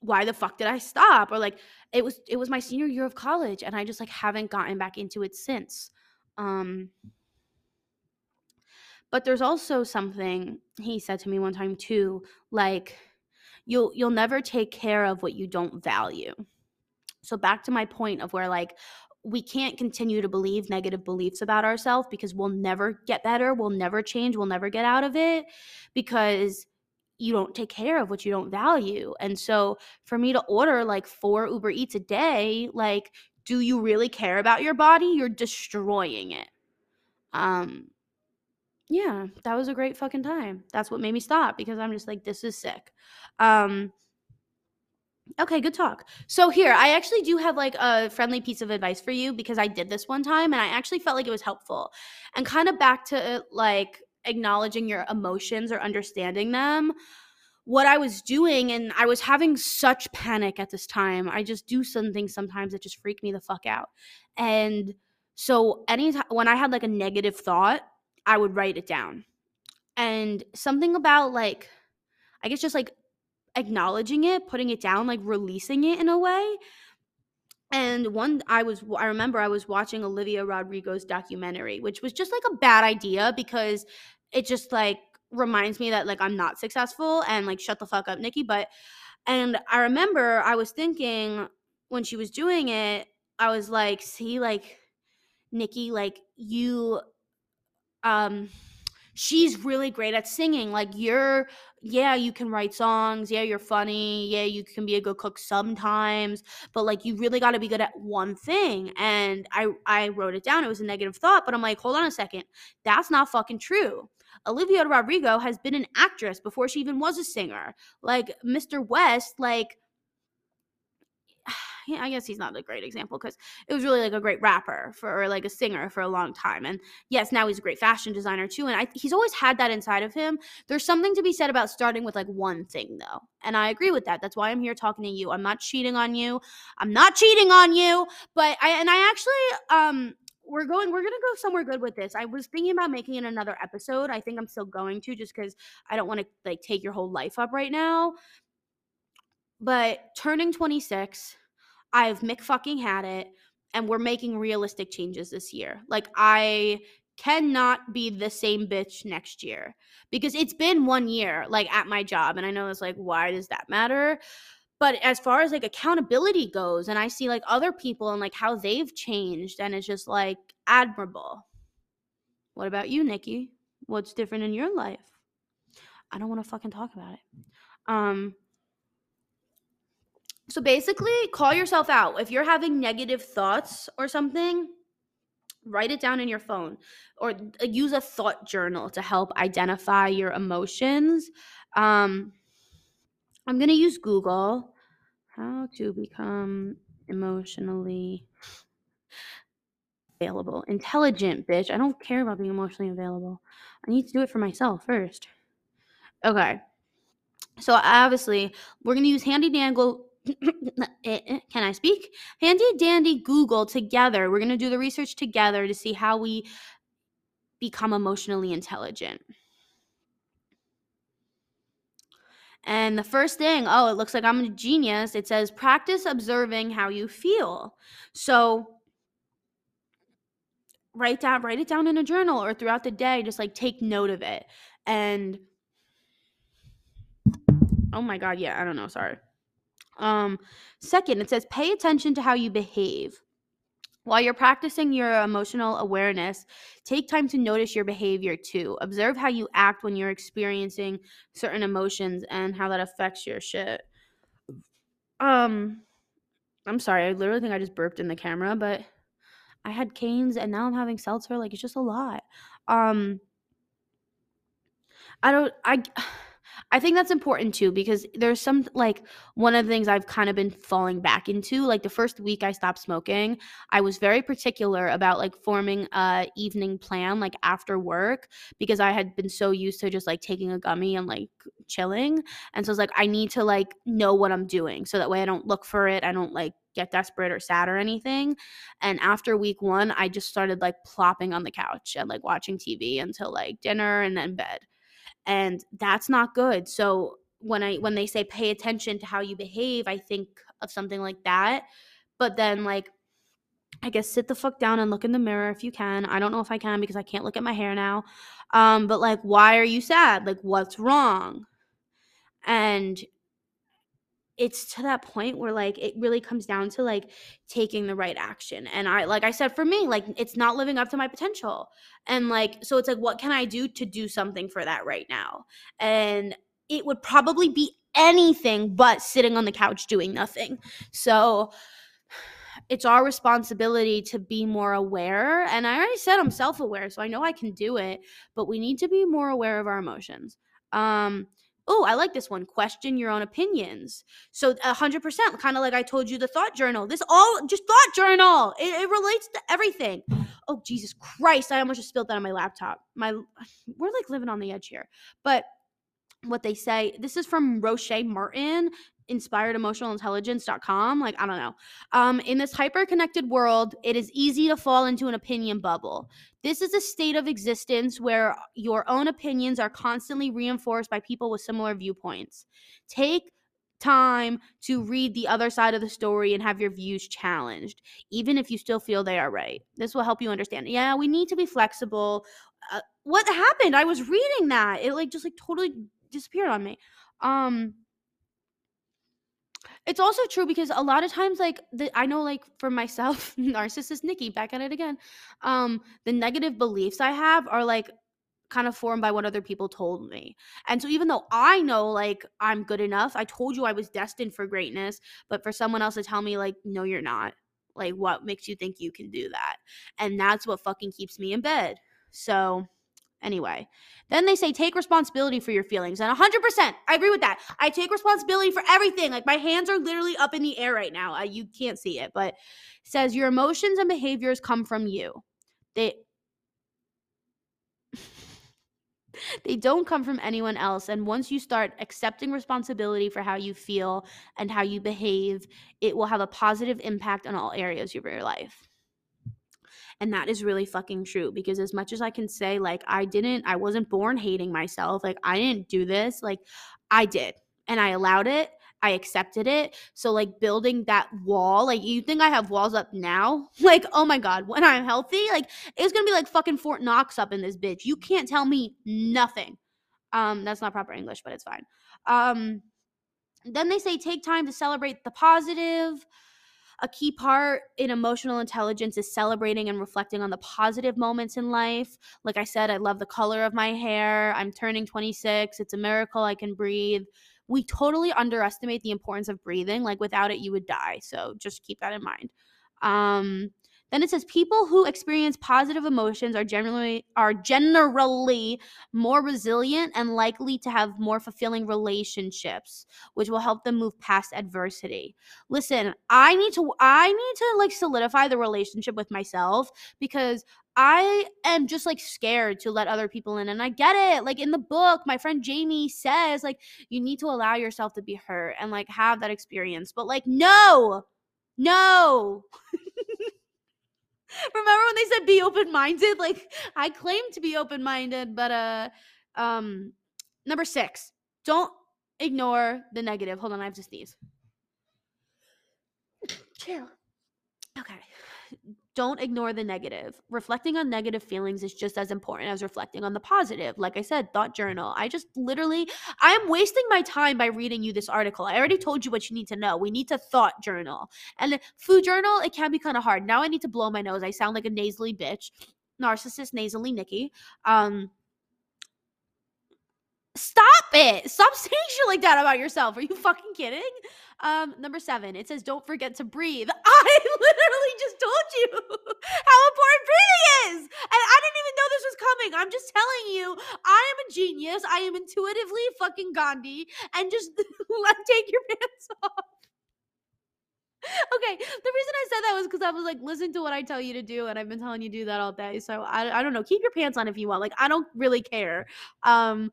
why the fuck did i stop? Or like it was it was my senior year of college and i just like haven't gotten back into it since um but there's also something he said to me one time too like you'll you'll never take care of what you don't value. So back to my point of where like we can't continue to believe negative beliefs about ourselves because we'll never get better, we'll never change, we'll never get out of it because you don't take care of what you don't value. And so for me to order like four Uber Eats a day, like do you really care about your body? You're destroying it. Um yeah, that was a great fucking time. That's what made me stop because I'm just like this is sick. Um Okay, good talk. So here, I actually do have like a friendly piece of advice for you because I did this one time and I actually felt like it was helpful. And kind of back to like acknowledging your emotions or understanding them. What I was doing and I was having such panic at this time. I just do some things sometimes that just freak me the fuck out. And so anytime when I had like a negative thought, I would write it down. And something about like I guess just like acknowledging it, putting it down, like releasing it in a way. And one, I was, I remember I was watching Olivia Rodrigo's documentary, which was just like a bad idea because it just like reminds me that like I'm not successful and like shut the fuck up, Nikki. But, and I remember I was thinking when she was doing it, I was like, see, like, Nikki, like, you, um, she's really great at singing. Like you're yeah, you can write songs. Yeah, you're funny. Yeah, you can be a good cook sometimes, but like you really got to be good at one thing. And I I wrote it down. It was a negative thought, but I'm like, "Hold on a second. That's not fucking true." Olivia Rodrigo has been an actress before she even was a singer. Like Mr. West, like I guess he's not a great example because it was really like a great rapper for or like a singer for a long time. And yes, now he's a great fashion designer too. And I, he's always had that inside of him. There's something to be said about starting with like one thing though. And I agree with that. That's why I'm here talking to you. I'm not cheating on you. I'm not cheating on you. But I, and I actually, um, we're going we're gonna go somewhere good with this i was thinking about making it another episode i think i'm still going to just because i don't want to like take your whole life up right now but turning 26 i've mick fucking had it and we're making realistic changes this year. Like i cannot be the same bitch next year because it's been one year like at my job and i know it's like why does that matter? But as far as like accountability goes and i see like other people and like how they've changed and it's just like admirable. What about you nikki? What's different in your life? I don't want to fucking talk about it. Um so basically call yourself out if you're having negative thoughts or something write it down in your phone or uh, use a thought journal to help identify your emotions um i'm going to use google how to become emotionally available. Intelligent, bitch. I don't care about being emotionally available. I need to do it for myself first. Okay. So obviously, we're going to use handy dangle Eh, eh, can I speak? Handy dandy Google together. We're going to do the research together to see how we become emotionally intelligent. And the first thing, oh, it looks like I'm a genius. It says practice observing how you feel. So write down write it down in a journal or throughout the day just like take note of it. And oh my god, yeah, I don't know, sorry. Um second, it says pay attention to how you behave. While you're practicing your emotional awareness, take time to notice your behavior too. Observe how you act when you're experiencing certain emotions and how that affects your shit. Um I'm sorry, I literally think I just burped in the camera, but I had Cane's and now I'm having seltzer like it's just a lot. Um I don't I I think that's important too because there's some like one of the things I've kind of been falling back into. Like the first week I stopped smoking, I was very particular about like forming a evening plan like after work because I had been so used to just like taking a gummy and like chilling. And so it's like I need to like know what I'm doing so that way I don't look for it. I don't like get desperate or sad or anything. And after week 1, I just started like plopping on the couch and like watching TV until like dinner and then bed and that's not good. So when i when they say pay attention to how you behave i think of something like that but then like i guess sit the fuck down and look in the mirror if you can. I don't know if i can because i can't look at my hair now um but like why are you sad? Like what's wrong? And it's to that point where like it really comes down to like taking the right action. And i like i said for me like it's not living up to my potential. And like so it's like what can i do to do something for that right now? And it would probably be anything but sitting on the couch doing nothing. So it's our responsibility to be more aware. And i already said i'm self-aware so i know i can do it but we need to be more aware of our emotions. Um Oh, I like this one. Question your own opinions. So, 100%, kind of like I told you the thought journal. This all just thought journal. It, it, relates to everything. Oh, Jesus Christ. I almost just spilled that on my laptop. My We're like living on the edge here. But what they say, this is from Roche Martin inspiredemotionalintelligence.com like i don't know. Um, in this hyper connected world it is easy to fall into an opinion bubble. This is a state of existence where your own opinions are constantly reinforced by people with similar viewpoints. Take time to read the other side of the story and have your views challenged even if you still feel they are right. This will help you understand. Yeah we need to be flexible. Uh, what happened? I was reading that. It like just like totally disappeared on me. Um it's also true because a lot of times, like the I know, like for myself, narcissist Nikki, back at it again. Um, the negative beliefs I have are like kind of formed by what other people told me. And so even though I know like I'm good enough, I told you I was destined for greatness, but for someone else to tell me like no you're not. Like what makes you think you can do that? And that's what fucking keeps me in bed. So Anyway, then they say take responsibility for your feelings. And 100%, I agree with that. I take responsibility for everything. Like my hands are literally up in the air right now. Uh, you can't see it, but it says your emotions and behaviors come from you. They they don't come from anyone else. And once you start accepting responsibility for how you feel and how you behave, it will have a positive impact on all areas of your life. And that is really fucking true because as much as I can say, like, I didn't, I wasn't born hating myself, like, I didn't do this, like, I did. And I allowed it. I accepted it. So, like, building that wall, like, you think I have walls up now? Like, oh my God, when I'm healthy, like, it's gonna be like fucking Fort Knox up in this bitch. You can't tell me nothing. Um, that's not proper English, but it's fine. Um, then they say take time to celebrate the positive. A key part in emotional intelligence is celebrating and reflecting on the positive moments in life. Like I said, I love the color of my hair. I'm turning 26. It's a miracle I can breathe. We totally underestimate the importance of breathing. Like without it, you would die. So just keep that in mind. Um, then it says people who experience positive emotions are generally are generally more resilient and likely to have more fulfilling relationships, which will help them move past adversity. Listen, I need to I need to like solidify the relationship with myself because I am just like scared to let other people in. And I get it. Like in the book, my friend Jamie says, like, you need to allow yourself to be hurt and like have that experience. But like, no, no. Remember when they said be open minded? Like I claim to be open minded, but uh um number six, don't ignore the negative. Hold on, I have to sneeze. Chill. Okay don't ignore the negative. Reflecting on negative feelings is just as important as reflecting on the positive. Like I said, thought journal. I just literally, I am wasting my time by reading you this article. I already told you what you need to know. We need to thought journal. And food journal, it can be kind of hard. Now I need to blow my nose. I sound like a nasally bitch. Narcissist, nasally Nikki. Um, Stop it. Stop saying shit like that about yourself. Are you fucking kidding? Um, number seven, it says, don't forget to breathe. I literally just told you how important breathing is. And I didn't even know this was coming. I'm just telling you, I am a genius. I am intuitively fucking Gandhi. And just let take your pants off. Okay, the reason I said that was because I was like, listen to what I tell you to do, and I've been telling you to do that all day. So I, I don't know. Keep your pants on if you want. Like I don't really care. Um,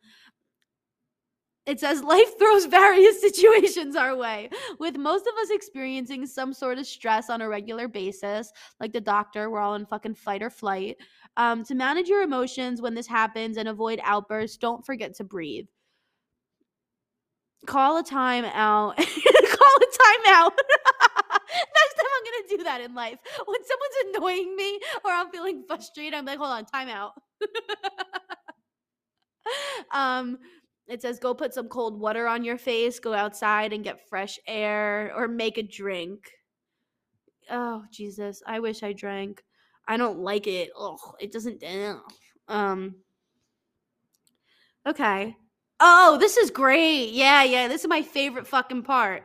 it says life throws various situations our way, with most of us experiencing some sort of stress on a regular basis. Like the doctor, we're all in fucking fight or flight. Um, to manage your emotions when this happens and avoid outbursts, don't forget to breathe. Call a time out. Call a time out. Next time I'm gonna do that in life. When someone's annoying me or I'm feeling frustrated, I'm like, hold on, time out. um it says go put some cold water on your face, go outside and get fresh air, or make a drink. Oh Jesus, I wish I drank. I don't like it. Oh, it doesn't. Um. Okay. Oh, this is great. Yeah, yeah. This is my favorite fucking part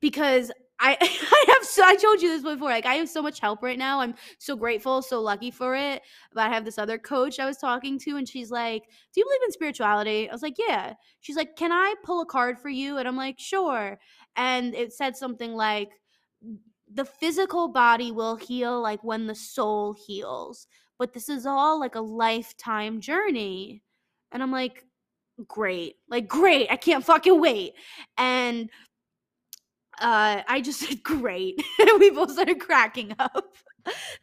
because I I have so I told you this before. Like I have so much help right now. I'm so grateful, so lucky for it. But I have this other coach I was talking to, and she's like, "Do you believe in spirituality?" I was like, "Yeah." She's like, "Can I pull a card for you?" And I'm like, "Sure." And it said something like, "The physical body will heal like when the soul heals, but this is all like a lifetime journey." And I'm like, "Great, like great! I can't fucking wait." And uh, I just said great. we both started cracking up.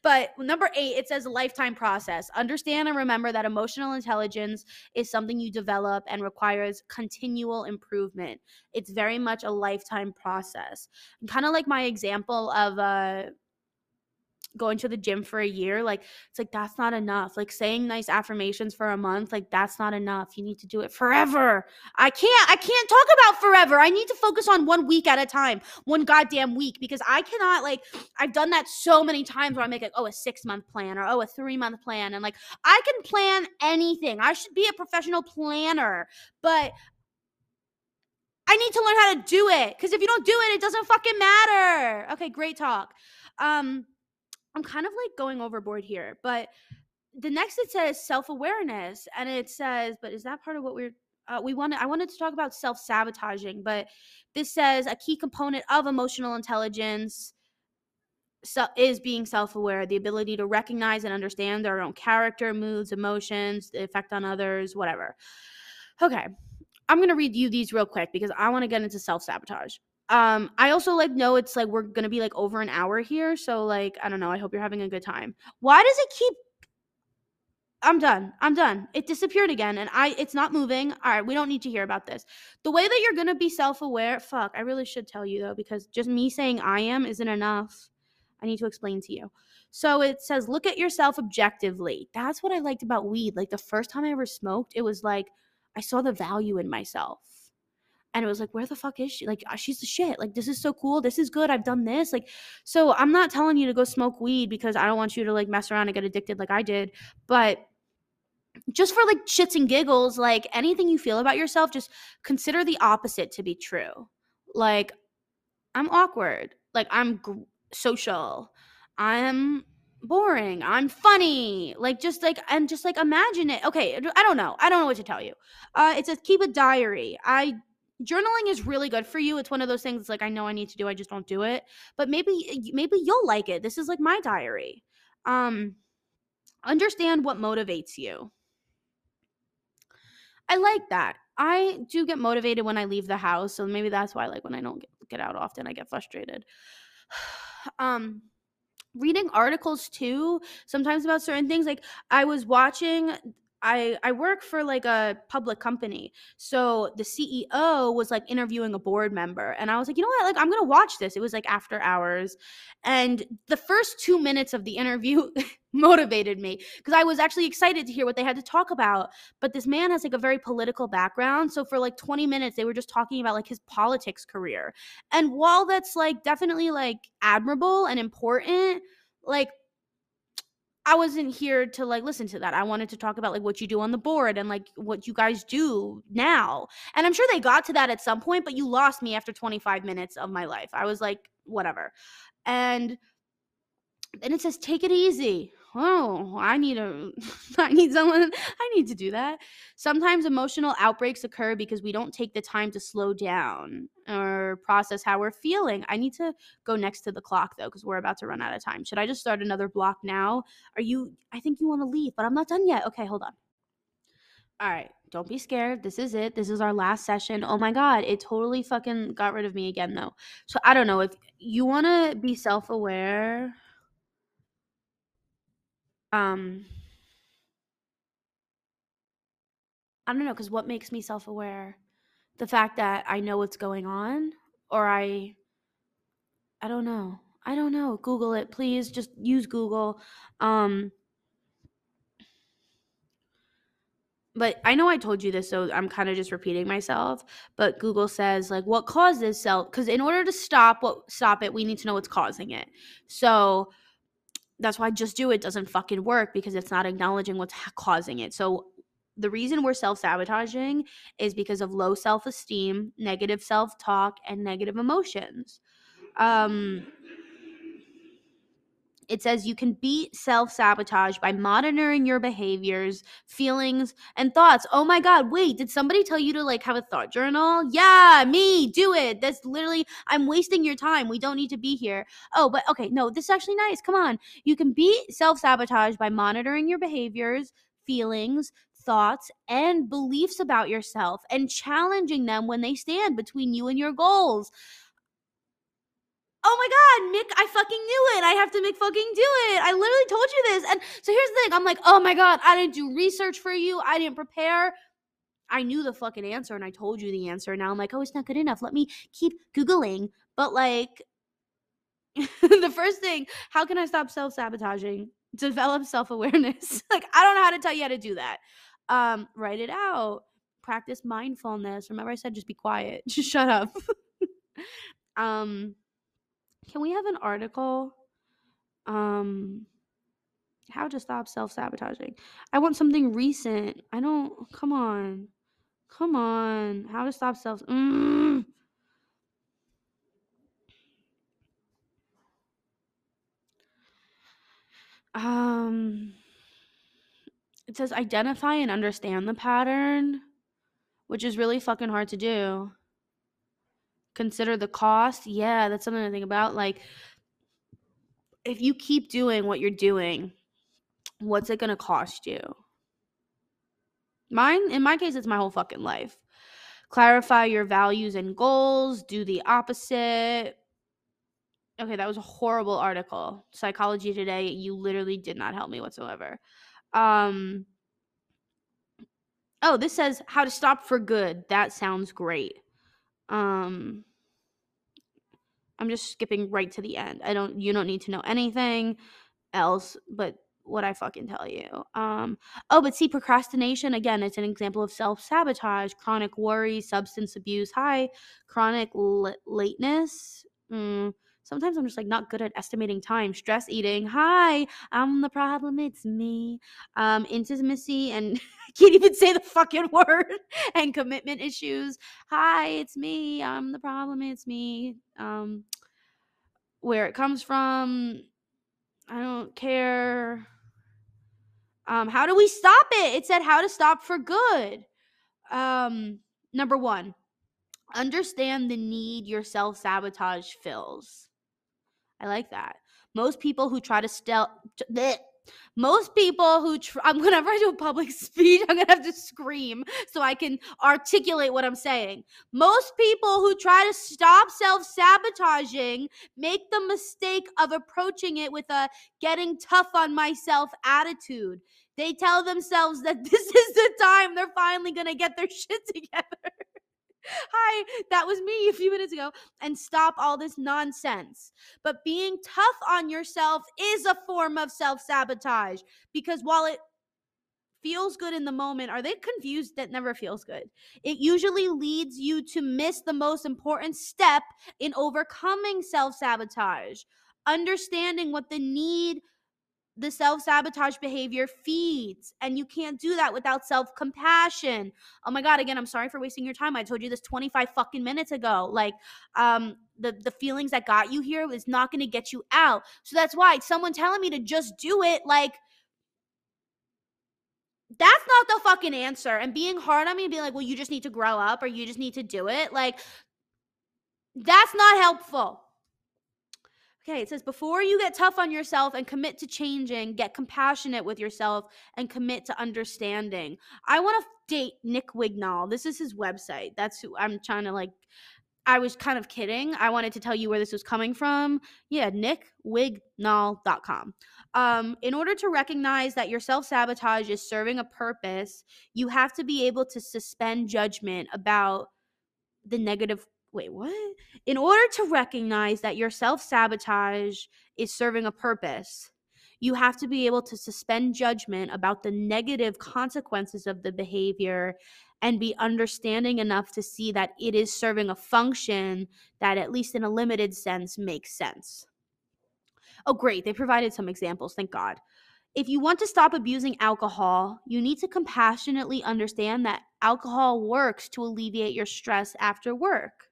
But number eight, it says lifetime process. Understand and remember that emotional intelligence is something you develop and requires continual improvement. It's very much a lifetime process. Kind of like my example of uh, going to the gym for a year like it's like that's not enough. Like saying nice affirmations for a month like that's not enough. You need to do it forever. I can't i can't talk about forever. I need to focus on one week at a time one goddamn week because i cannot like i've done that so many times where i make like oh a six month plan or oh a three month plan and like i can plan anything. I should be a professional planner but I need to learn how to do it because if you don't do it, it doesn't fucking matter. Okay, great talk. Um, I'm kind of like going overboard here, but the next it says self-awareness and it says but is that part of what we're uh, we wanted i wanted to talk about self-sabotaging but this says a key component of emotional intelligence so, is being self-aware the ability to recognize and understand our own character moods emotions the effect on others whatever. Okay i'm going to read you these real quick because i want to get into self-sabotage um i also like know it's like we're to be like over an hour here so like i don't know i hope you're having a good time why does it keep I'm done. I'm done. It disappeared again and I it's not moving. All right, we don't need to hear about this. The way that you're to be self-aware, fuck, I really should tell you though because just me saying I am isn't enough. I need to explain to you. So it says look at yourself objectively. That's what I liked about weed. Like the first time I ever smoked, it was like I saw the value in myself. And it was like, where the fuck is she? Like, uh, she's the shit. Like, this is so cool. This is good. I've done this. Like, so I'm not telling you to go smoke weed because I don't want you to like mess around and get addicted like I did. But just for like shits and giggles, like anything you feel about yourself, just consider the opposite to be true. Like, I'm awkward. Like, I'm gr- social. I'm boring. I'm funny. Like, just like, and just like imagine it. Okay. I don't know. I don't know what to tell you. Uh, it says keep a diary. I, journaling is really good for you. It's one of those things like I know I need to do, I just don't do it. But maybe, maybe you'll like it. This is like my diary. Um, understand what motivates you I like that. I do get motivated when I leave the house, so maybe that's why like when I don't get, get out often I get frustrated. um reading articles too sometimes about certain things like I was watching I I work for like a public company. So the CEO was like interviewing a board member and I was like, "You know what? Like I'm going to watch this." It was like after hours. And the first 2 minutes of the interview motivated me because I was actually excited to hear what they had to talk about. But this man has like a very political background, so for like 20 minutes they were just talking about like his politics career. And while that's like definitely like admirable and important, like I wasn't here to like listen to that. I wanted to talk about like what you do on the board and like what you guys do now. And I'm sure they got to that at some point, but you lost me after 25 minutes of my life. I was like, whatever. And then it says, take it easy oh, I need a, I need someone, I need to do that. Sometimes emotional outbreaks occur because we don't take the time to slow down or process how we're feeling. I need to go next to the clock though, because we're about to run out of time. Should I just start another block now? Are you, I think you want to leave, but I'm not done yet. Okay, hold on. All right, don't be scared. This is it. This is our last session. Oh my God, it totally fucking got rid of me again though. So I don't know if you want to be self aware um I don't know cuz what makes me self-aware? The fact that I know what's going on or I I don't know. I don't know. Google it, please. Just use Google. Um but I know I told you this, so I'm kind of just repeating myself. But Google says like what causes self because in order to stop what stop it, we need to know what's causing it. So that's why just do it doesn't fucking work because it's not acknowledging what's causing it. So the reason we're self-sabotaging is because of low self-esteem, negative self-talk and negative emotions. Um it says you can beat self sabotage by monitoring your behaviors, feelings, and thoughts. Oh my God, wait, did somebody tell you to like have a thought journal? Yeah, me, do it. That's literally, I'm wasting your time. We don't need to be here. Oh, but okay, no, this is actually nice. Come on. You can beat self sabotage by monitoring your behaviors, feelings, thoughts, and beliefs about yourself and challenging them when they stand between you and your goals oh my god, Mick, I fucking knew it. I have to make fucking do it. I literally told you this. And so here's the thing. I'm like, oh my god, I didn't do research for you. I didn't prepare. I knew the fucking answer and I told you the answer. And Now I'm like, oh, it's not good enough. Let me keep Googling. But like the first thing, how can I stop self-sabotaging? Develop self-awareness. like, I don't know how to tell you how to do that. Um, write it out. Practice mindfulness. Remember, I said just be quiet. Just shut up. um can we have an article? Um, how to stop self sabotaging. I want something recent. I don't. Come on, come on. How to stop self. Mm. Um. it says identify and understand the pattern, which is really fucking hard to do. Consider the cost. Yeah, that's something to think about. Like, if you keep doing what you're doing, what's it going to cost you? Mine, in my case, it's my whole fucking life. Clarify your values and goals, do the opposite. Okay, that was a horrible article. Psychology Today, you literally did not help me whatsoever. Um Oh, this says how to stop for good. That sounds great. Um I'm just skipping right to the end. I don't you don't need to know anything else but what I fucking tell you. Um, oh, but see, procrastination again, it's an example of self sabotage, chronic worry, substance abuse. high chronic l- lateness. Mm, sometimes I'm just like not good at estimating time. Stress eating. Hi, I'm the problem. It's me. Um, intimacy and I can't even say the fucking word. and commitment issues. Hi, it's me. I'm the problem. It's me. Um, where it comes from. I don't care. Um, how do we stop it? It said how to stop for good. Um, number one, understand the need your self sabotage fills. I like that. Most people who try to steal, most people who try, I'm whenever I do a public speech, I'm gonna have to scream so I can articulate what I'm saying. Most people who try to stop self sabotaging make the mistake of approaching it with a getting tough on myself attitude. They tell themselves that this is the time they're finally gonna get their shit together. Hi, that was me a few minutes ago. And stop all this nonsense. But being tough on yourself is a form of self sabotage because while it feels good in the moment, are they confused that never feels good? It usually leads you to miss the most important step in overcoming self sabotage. Understanding what the need the self sabotage behavior feeds. And you can't do that without self compassion. Oh my God, again, I'm sorry for wasting your time. I told you this 25 fucking minutes ago. Like, um, the, the feelings that got you here is not going to get you out. So that's why someone telling me to just do it, like, that's not the fucking answer. And being hard on me and being like, well, you just need to grow up or you just need to do it, like, that's not helpful. Okay, it says before you get tough on yourself and commit to changing, get compassionate with yourself and commit to understanding. I want to date Nick Wignall. This is his website. That's who I'm trying to like. I was kind of kidding. I wanted to tell you where this was coming from. Yeah, nickwignall.com. Um, in order to recognize that your self sabotage is serving a purpose, you have to be able to suspend judgment about the negative wait, what? In order to recognize that your self sabotage is serving a purpose, you have to be able to suspend judgment about the negative consequences of the behavior and be understanding enough to see that it is serving a function that, at least in a limited sense, makes sense. Oh, great. They provided some examples. Thank God. If you want to stop abusing alcohol, you need to compassionately understand that alcohol works to alleviate your stress after work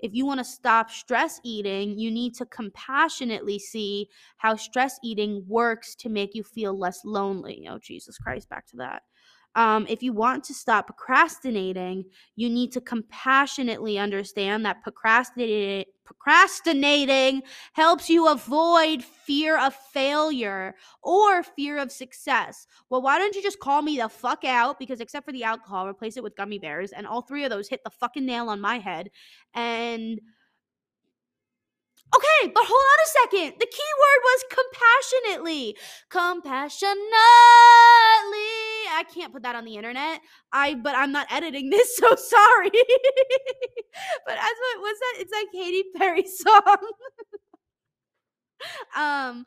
if you want to stop stress eating, you need to compassionately see how stress eating works to make you feel less lonely. Oh, Jesus Christ, back to that. Um, if you want to stop procrastinating, you need to compassionately understand that procrastinating, procrastinating helps you avoid fear of failure or fear of success. Well, why don't you just call me the fuck out? Because except for the alcohol, replace it with gummy bears, and all three of those hit the fucking nail on my head. And Okay, but hold on a second. The key word was compassionately. Compassionately. I can't put that on the internet. I but I'm not editing this, so sorry. but as what was that? It's like Katy Perry song. um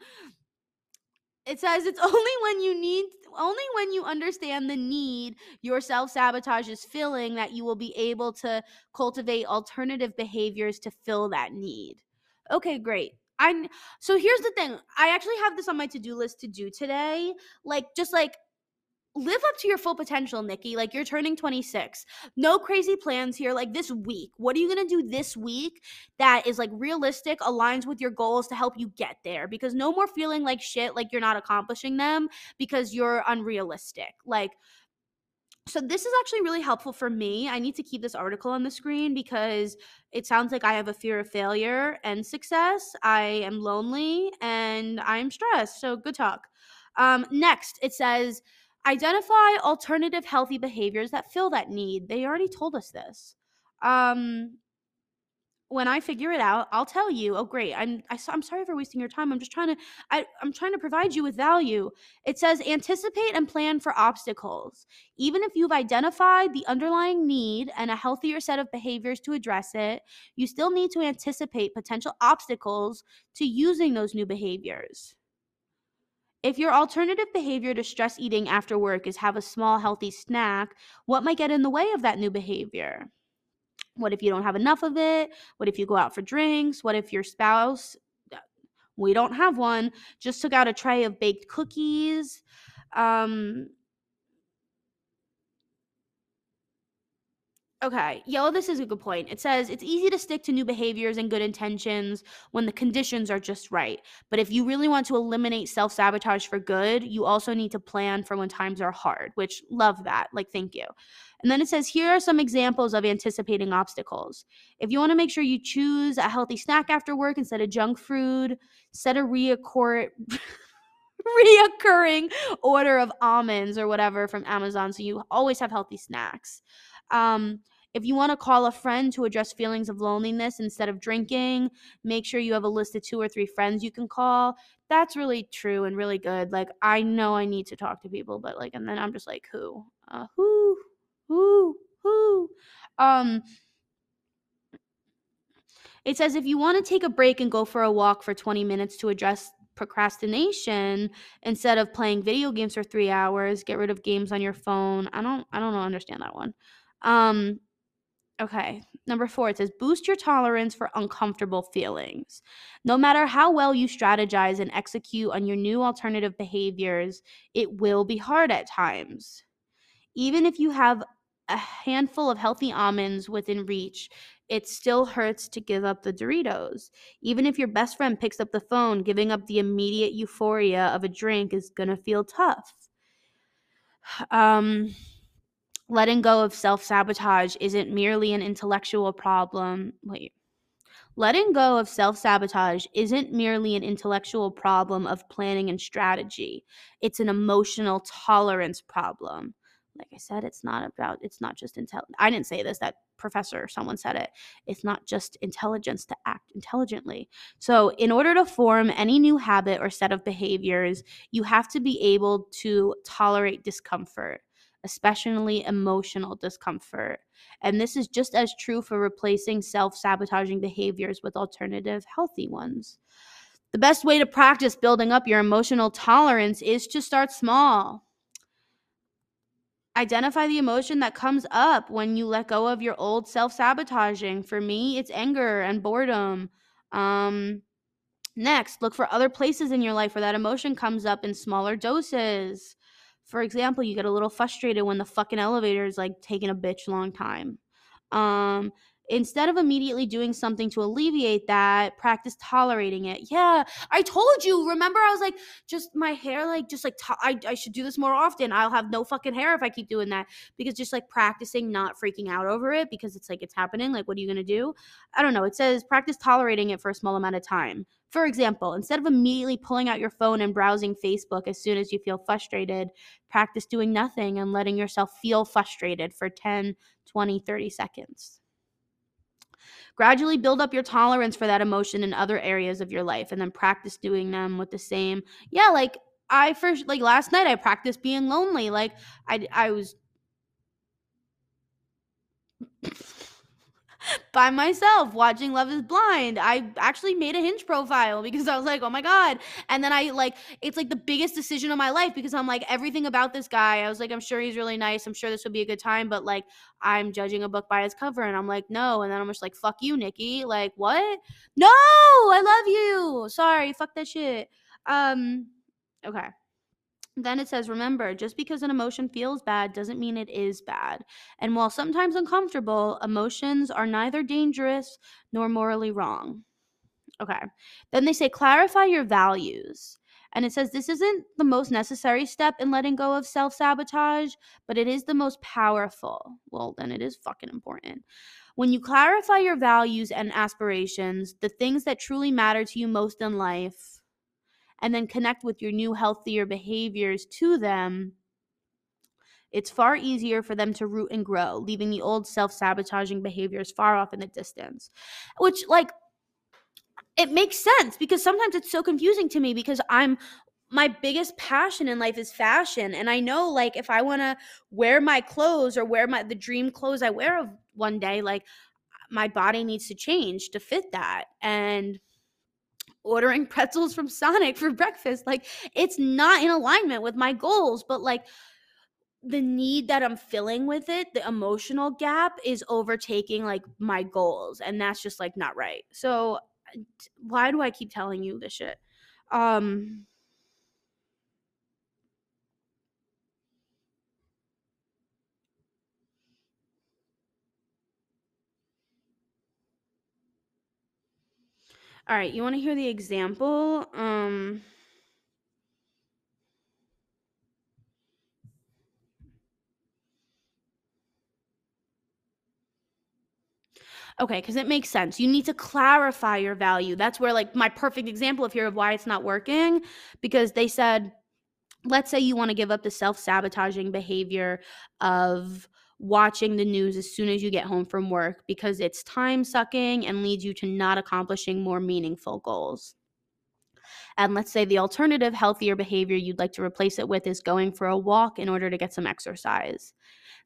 it says it's only when you need only when you understand the need your self-sabotage is filling that you will be able to cultivate alternative behaviors to fill that need Okay, great. I so here's the thing. I actually have this on my to-do list to do today. Like just like live up to your full potential, Nikki. Like you're turning 26. No crazy plans here. Like this week, what are you going to do this week that is like realistic, aligns with your goals to help you get there? Because no more feeling like shit, like you're not accomplishing them because you're unrealistic. Like, so this is actually really helpful for me. I need to keep this article on the screen because it sounds like I have a fear of failure and success. I am lonely and I'm stressed. So good talk. Um, next, it says identify alternative healthy behaviors that fill that need. They already told us this. Um, when I figure it out, I'll tell you. Oh, great! I'm I, I'm sorry for wasting your time. I'm just trying to I, I'm trying to provide you with value. It says anticipate and plan for obstacles. Even if you've identified the underlying need and a healthier set of behaviors to address it, you still need to anticipate potential obstacles to using those new behaviors. If your alternative behavior to stress eating after work is have a small healthy snack, what might get in the way of that new behavior? What if you don't have enough of it? What if you go out for drinks? What if your spouse, we don't have one, just took out a tray of baked cookies? Um, Okay. Yo, this is a good point. It says it's easy to stick to new behaviors and good intentions when the conditions are just right. But if you really want to eliminate self sabotage for good, you also need to plan for when times are hard, which love that. Like, thank you. And then it says here are some examples of anticipating obstacles. If you want to make sure you choose a healthy snack after work instead of junk food, set a reoccur- reoccurring order of almonds or whatever from Amazon so you always have healthy snacks. Um, if you want to call a friend to address feelings of loneliness instead of drinking, make sure you have a list of two or three friends you can call. That's really true and really good. Like I know I need to talk to people, but like, and then I'm just like, who, uh, who, who, who, um. It says if you want to take a break and go for a walk for 20 minutes to address procrastination instead of playing video games for 3 hours, get rid of games on your phone. I don't I don't understand that one. Um, okay. Number four, it says boost your tolerance for uncomfortable feelings. No matter how well you strategize and execute on your new alternative behaviors, it will be hard at times. Even if you have a handful of healthy almonds within reach, it still hurts to give up the Doritos. Even if your best friend picks up the phone, giving up the immediate euphoria of a drink is to feel tough. Um, letting go of self sabotage isn't merely an intellectual problem. Wait. Letting go of self sabotage isn't merely an intellectual problem of planning and strategy, it's an emotional tolerance problem. Like I said, it's not about, it's not just intel. I didn't say this, that professor, someone said it. It's not just intelligence to act intelligently. So, in order to form any new habit or set of behaviors, you have to be able to tolerate discomfort especially emotional discomfort. And this is just as true for replacing self sabotaging behaviors with alternative healthy ones. The best way to practice building up your emotional tolerance is to start small. Identify the emotion that comes up when you let go of your old self sabotaging. For me, it's anger and boredom. Um, next, look for other places in your life where that emotion comes up in smaller doses. For example, you get a little frustrated when the fucking elevator is like taking a bitch long time. Um, instead of immediately doing something to alleviate that, practice tolerating it. Yeah, I told you. Remember, I was like, just my hair, like, just like, to- I, I should do this more often. I'll have no fucking hair if I keep doing that. Because just like practicing not freaking out over it because it's like it's happening. Like, what are you to do? I don't know. It says practice tolerating it for a small amount of time. For example, instead of immediately pulling out your phone and browsing Facebook as soon as you feel frustrated, practice doing nothing and letting yourself feel frustrated for 10, 20, 30 seconds. Gradually build up your tolerance for that emotion in other areas of your life and then practice doing them with the same. Yeah, like I first like last night I practiced being lonely. Like I I was by myself watching Love is Blind. I actually made a hinge profile because I was like, oh my God. And then I like, it's like the biggest decision of my life because I'm like, everything about this guy, I was like, I'm sure he's really nice. I'm sure this would be a good time. But like, I'm judging a book by its cover and I'm like, no. And then I'm just like, fuck you, Nikki. Like, what? No, I love you. Sorry, fuck that shit. Um, okay. Then it says, remember, just because an emotion feels bad doesn't mean it is bad. And while sometimes uncomfortable, emotions are neither dangerous nor morally wrong. Okay. Then they say, clarify your values. And it says, this isn't the most necessary step in letting go of self sabotage, but it is the most powerful. Well, then it is fucking important. When you clarify your values and aspirations, the things that truly matter to you most in life, and then connect with your new, healthier behaviors to them, it's far easier for them to root and grow, leaving the old self sabotaging behaviors far off in the distance. Which, like, it makes sense because sometimes it's so confusing to me because I'm my biggest passion in life is fashion and i know like if i want to wear my clothes or wear my the dream clothes i wear of one day like my body needs to change to fit that and ordering pretzels from Sonic for breakfast. Like it's not in alignment with my goals, but like the need that I'm filling with it, the emotional gap is overtaking like my goals and that's just like not right. So why do I keep telling you this shit? Um All right, you want to hear the example? Um Okay, because it makes sense. You need to clarify your value. That's where, like, my perfect example of here of why it's not working, because they said, let's say you want to give up the self sabotaging behavior of watching the news as soon as you get home from work because it's time sucking and leads you to not accomplishing more meaningful goals. And let's say the alternative, healthier behavior you'd like to replace it with is going for a walk in order to get some exercise.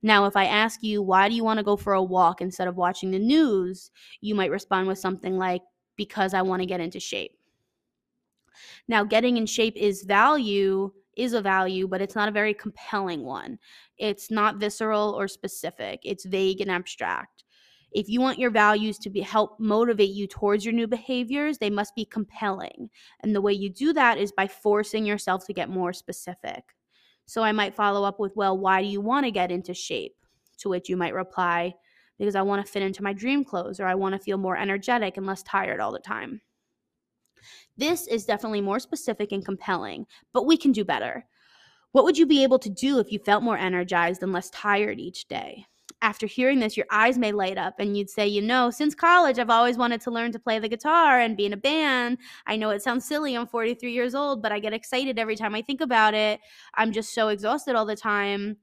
Now, if I ask you, why do you want to go for a walk instead of watching the news? You might respond with something like, because I want to get into shape. Now, getting in shape is value, is a value, but it's not a very compelling one. It's not visceral or specific, it's vague and abstract. If you want your values to be help motivate you towards your new behaviors, they must be compelling. And the way you do that is by forcing yourself to get more specific. So I might follow up with, well, why do you want to get into shape? To which you might reply, because I want to fit into my dream clothes or I want to feel more energetic and less tired all the time. This is definitely more specific and compelling, but we can do better. What would you be able to do if you felt more energized and less tired each day? after hearing this, your eyes may light up and you'd say, you know, since college, I've always wanted to learn to play the guitar and be in a band. I know it sounds silly. I'm 43 years old, but I get excited every time I think about it. I'm just so exhausted all the time.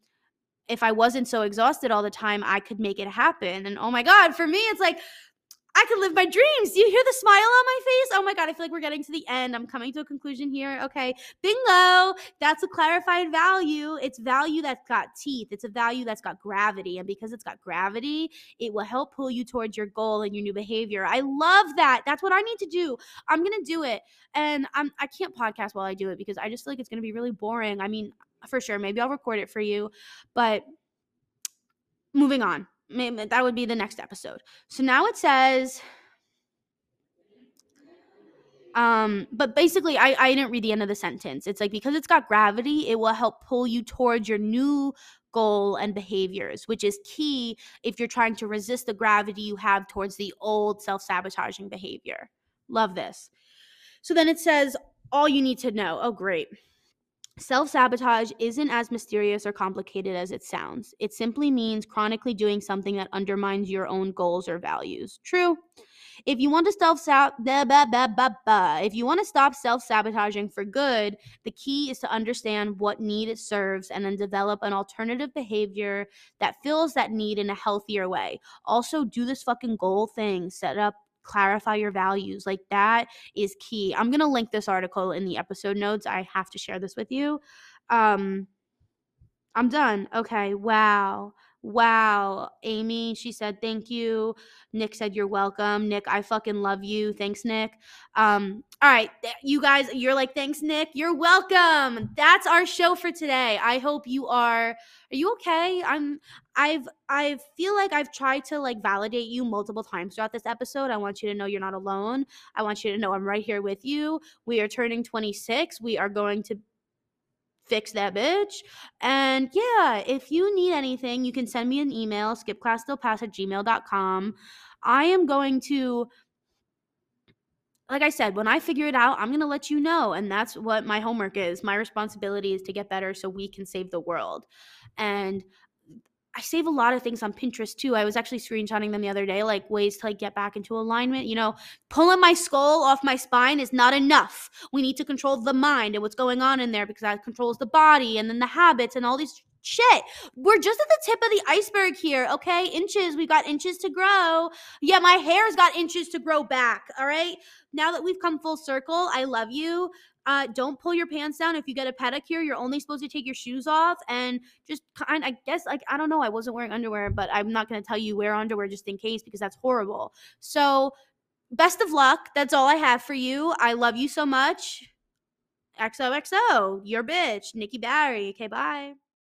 If I wasn't so exhausted all the time, I could make it happen. And oh my God, for me, it's like, I could live my dreams. Do you hear the smile on my face? Oh my God, I feel like we're getting to the end. I'm coming to a conclusion here. Okay, bingo. That's a clarified value. It's value that's got teeth, it's a value that's got gravity. And because it's got gravity, it will help pull you towards your goal and your new behavior. I love that. That's what I need to do. I'm going to do it. And I'm, I can't podcast while I do it because I just feel like it's going to be really boring. I mean, for sure, maybe I'll record it for you, but moving on maybe that would be the next episode. So now it says um but basically I I didn't read the end of the sentence. It's like because it's got gravity, it will help pull you towards your new goal and behaviors, which is key if you're trying to resist the gravity you have towards the old self-sabotaging behavior. Love this. So then it says all you need to know. Oh great. Self sabotage isn't as mysterious or complicated as it sounds. It simply means chronically doing something that undermines your own goals or values. True. If you want to self if you want to stop self sabotaging for good, the key is to understand what need it serves and then develop an alternative behavior that fills that need in a healthier way. Also, do this fucking goal thing. Set up clarify your values. Like that is key. I'm going to link this article in the episode notes. I have to share this with you. Um I'm done. Okay. Wow. Wow. Amy, she said, thank you. Nick said, you're welcome. Nick, I fucking love you. Thanks, Nick. Um, all right. You guys, you're like, thanks, Nick. You're welcome. That's our show for today. I hope you are. Are you okay? I'm, I've, I feel like I've tried to like validate you multiple times throughout this episode. I want you to know you're not alone. I want you to know I'm right here with you. We are turning 26. We are going to fix that bitch. And yeah, if you need anything, you can send me an email, skipclassstillpass at gmail.com. I am going to like I said, when I figure it out, I'm going to let you know. And that's what my homework is. My responsibility is to get better so we can save the world. And I save a lot of things on Pinterest too. I was actually screenshotting them the other day, like ways to like get back into alignment. You know, pulling my skull off my spine is not enough. We need to control the mind and what's going on in there because that controls the body and then the habits and all these shit. We're just at the tip of the iceberg here, okay? Inches, we've got inches to grow. Yeah, my hair's got inches to grow back, all right? Now that we've come full circle, I love you. Uh, don't pull your pants down. If you get a pedicure, you're only supposed to take your shoes off and just kind. I guess like I don't know. I wasn't wearing underwear, but I'm not to tell you wear underwear just in case because that's horrible. So, best of luck. That's all I have for you. I love you so much. XOXO, your bitch, Nikki Barry. Okay, bye.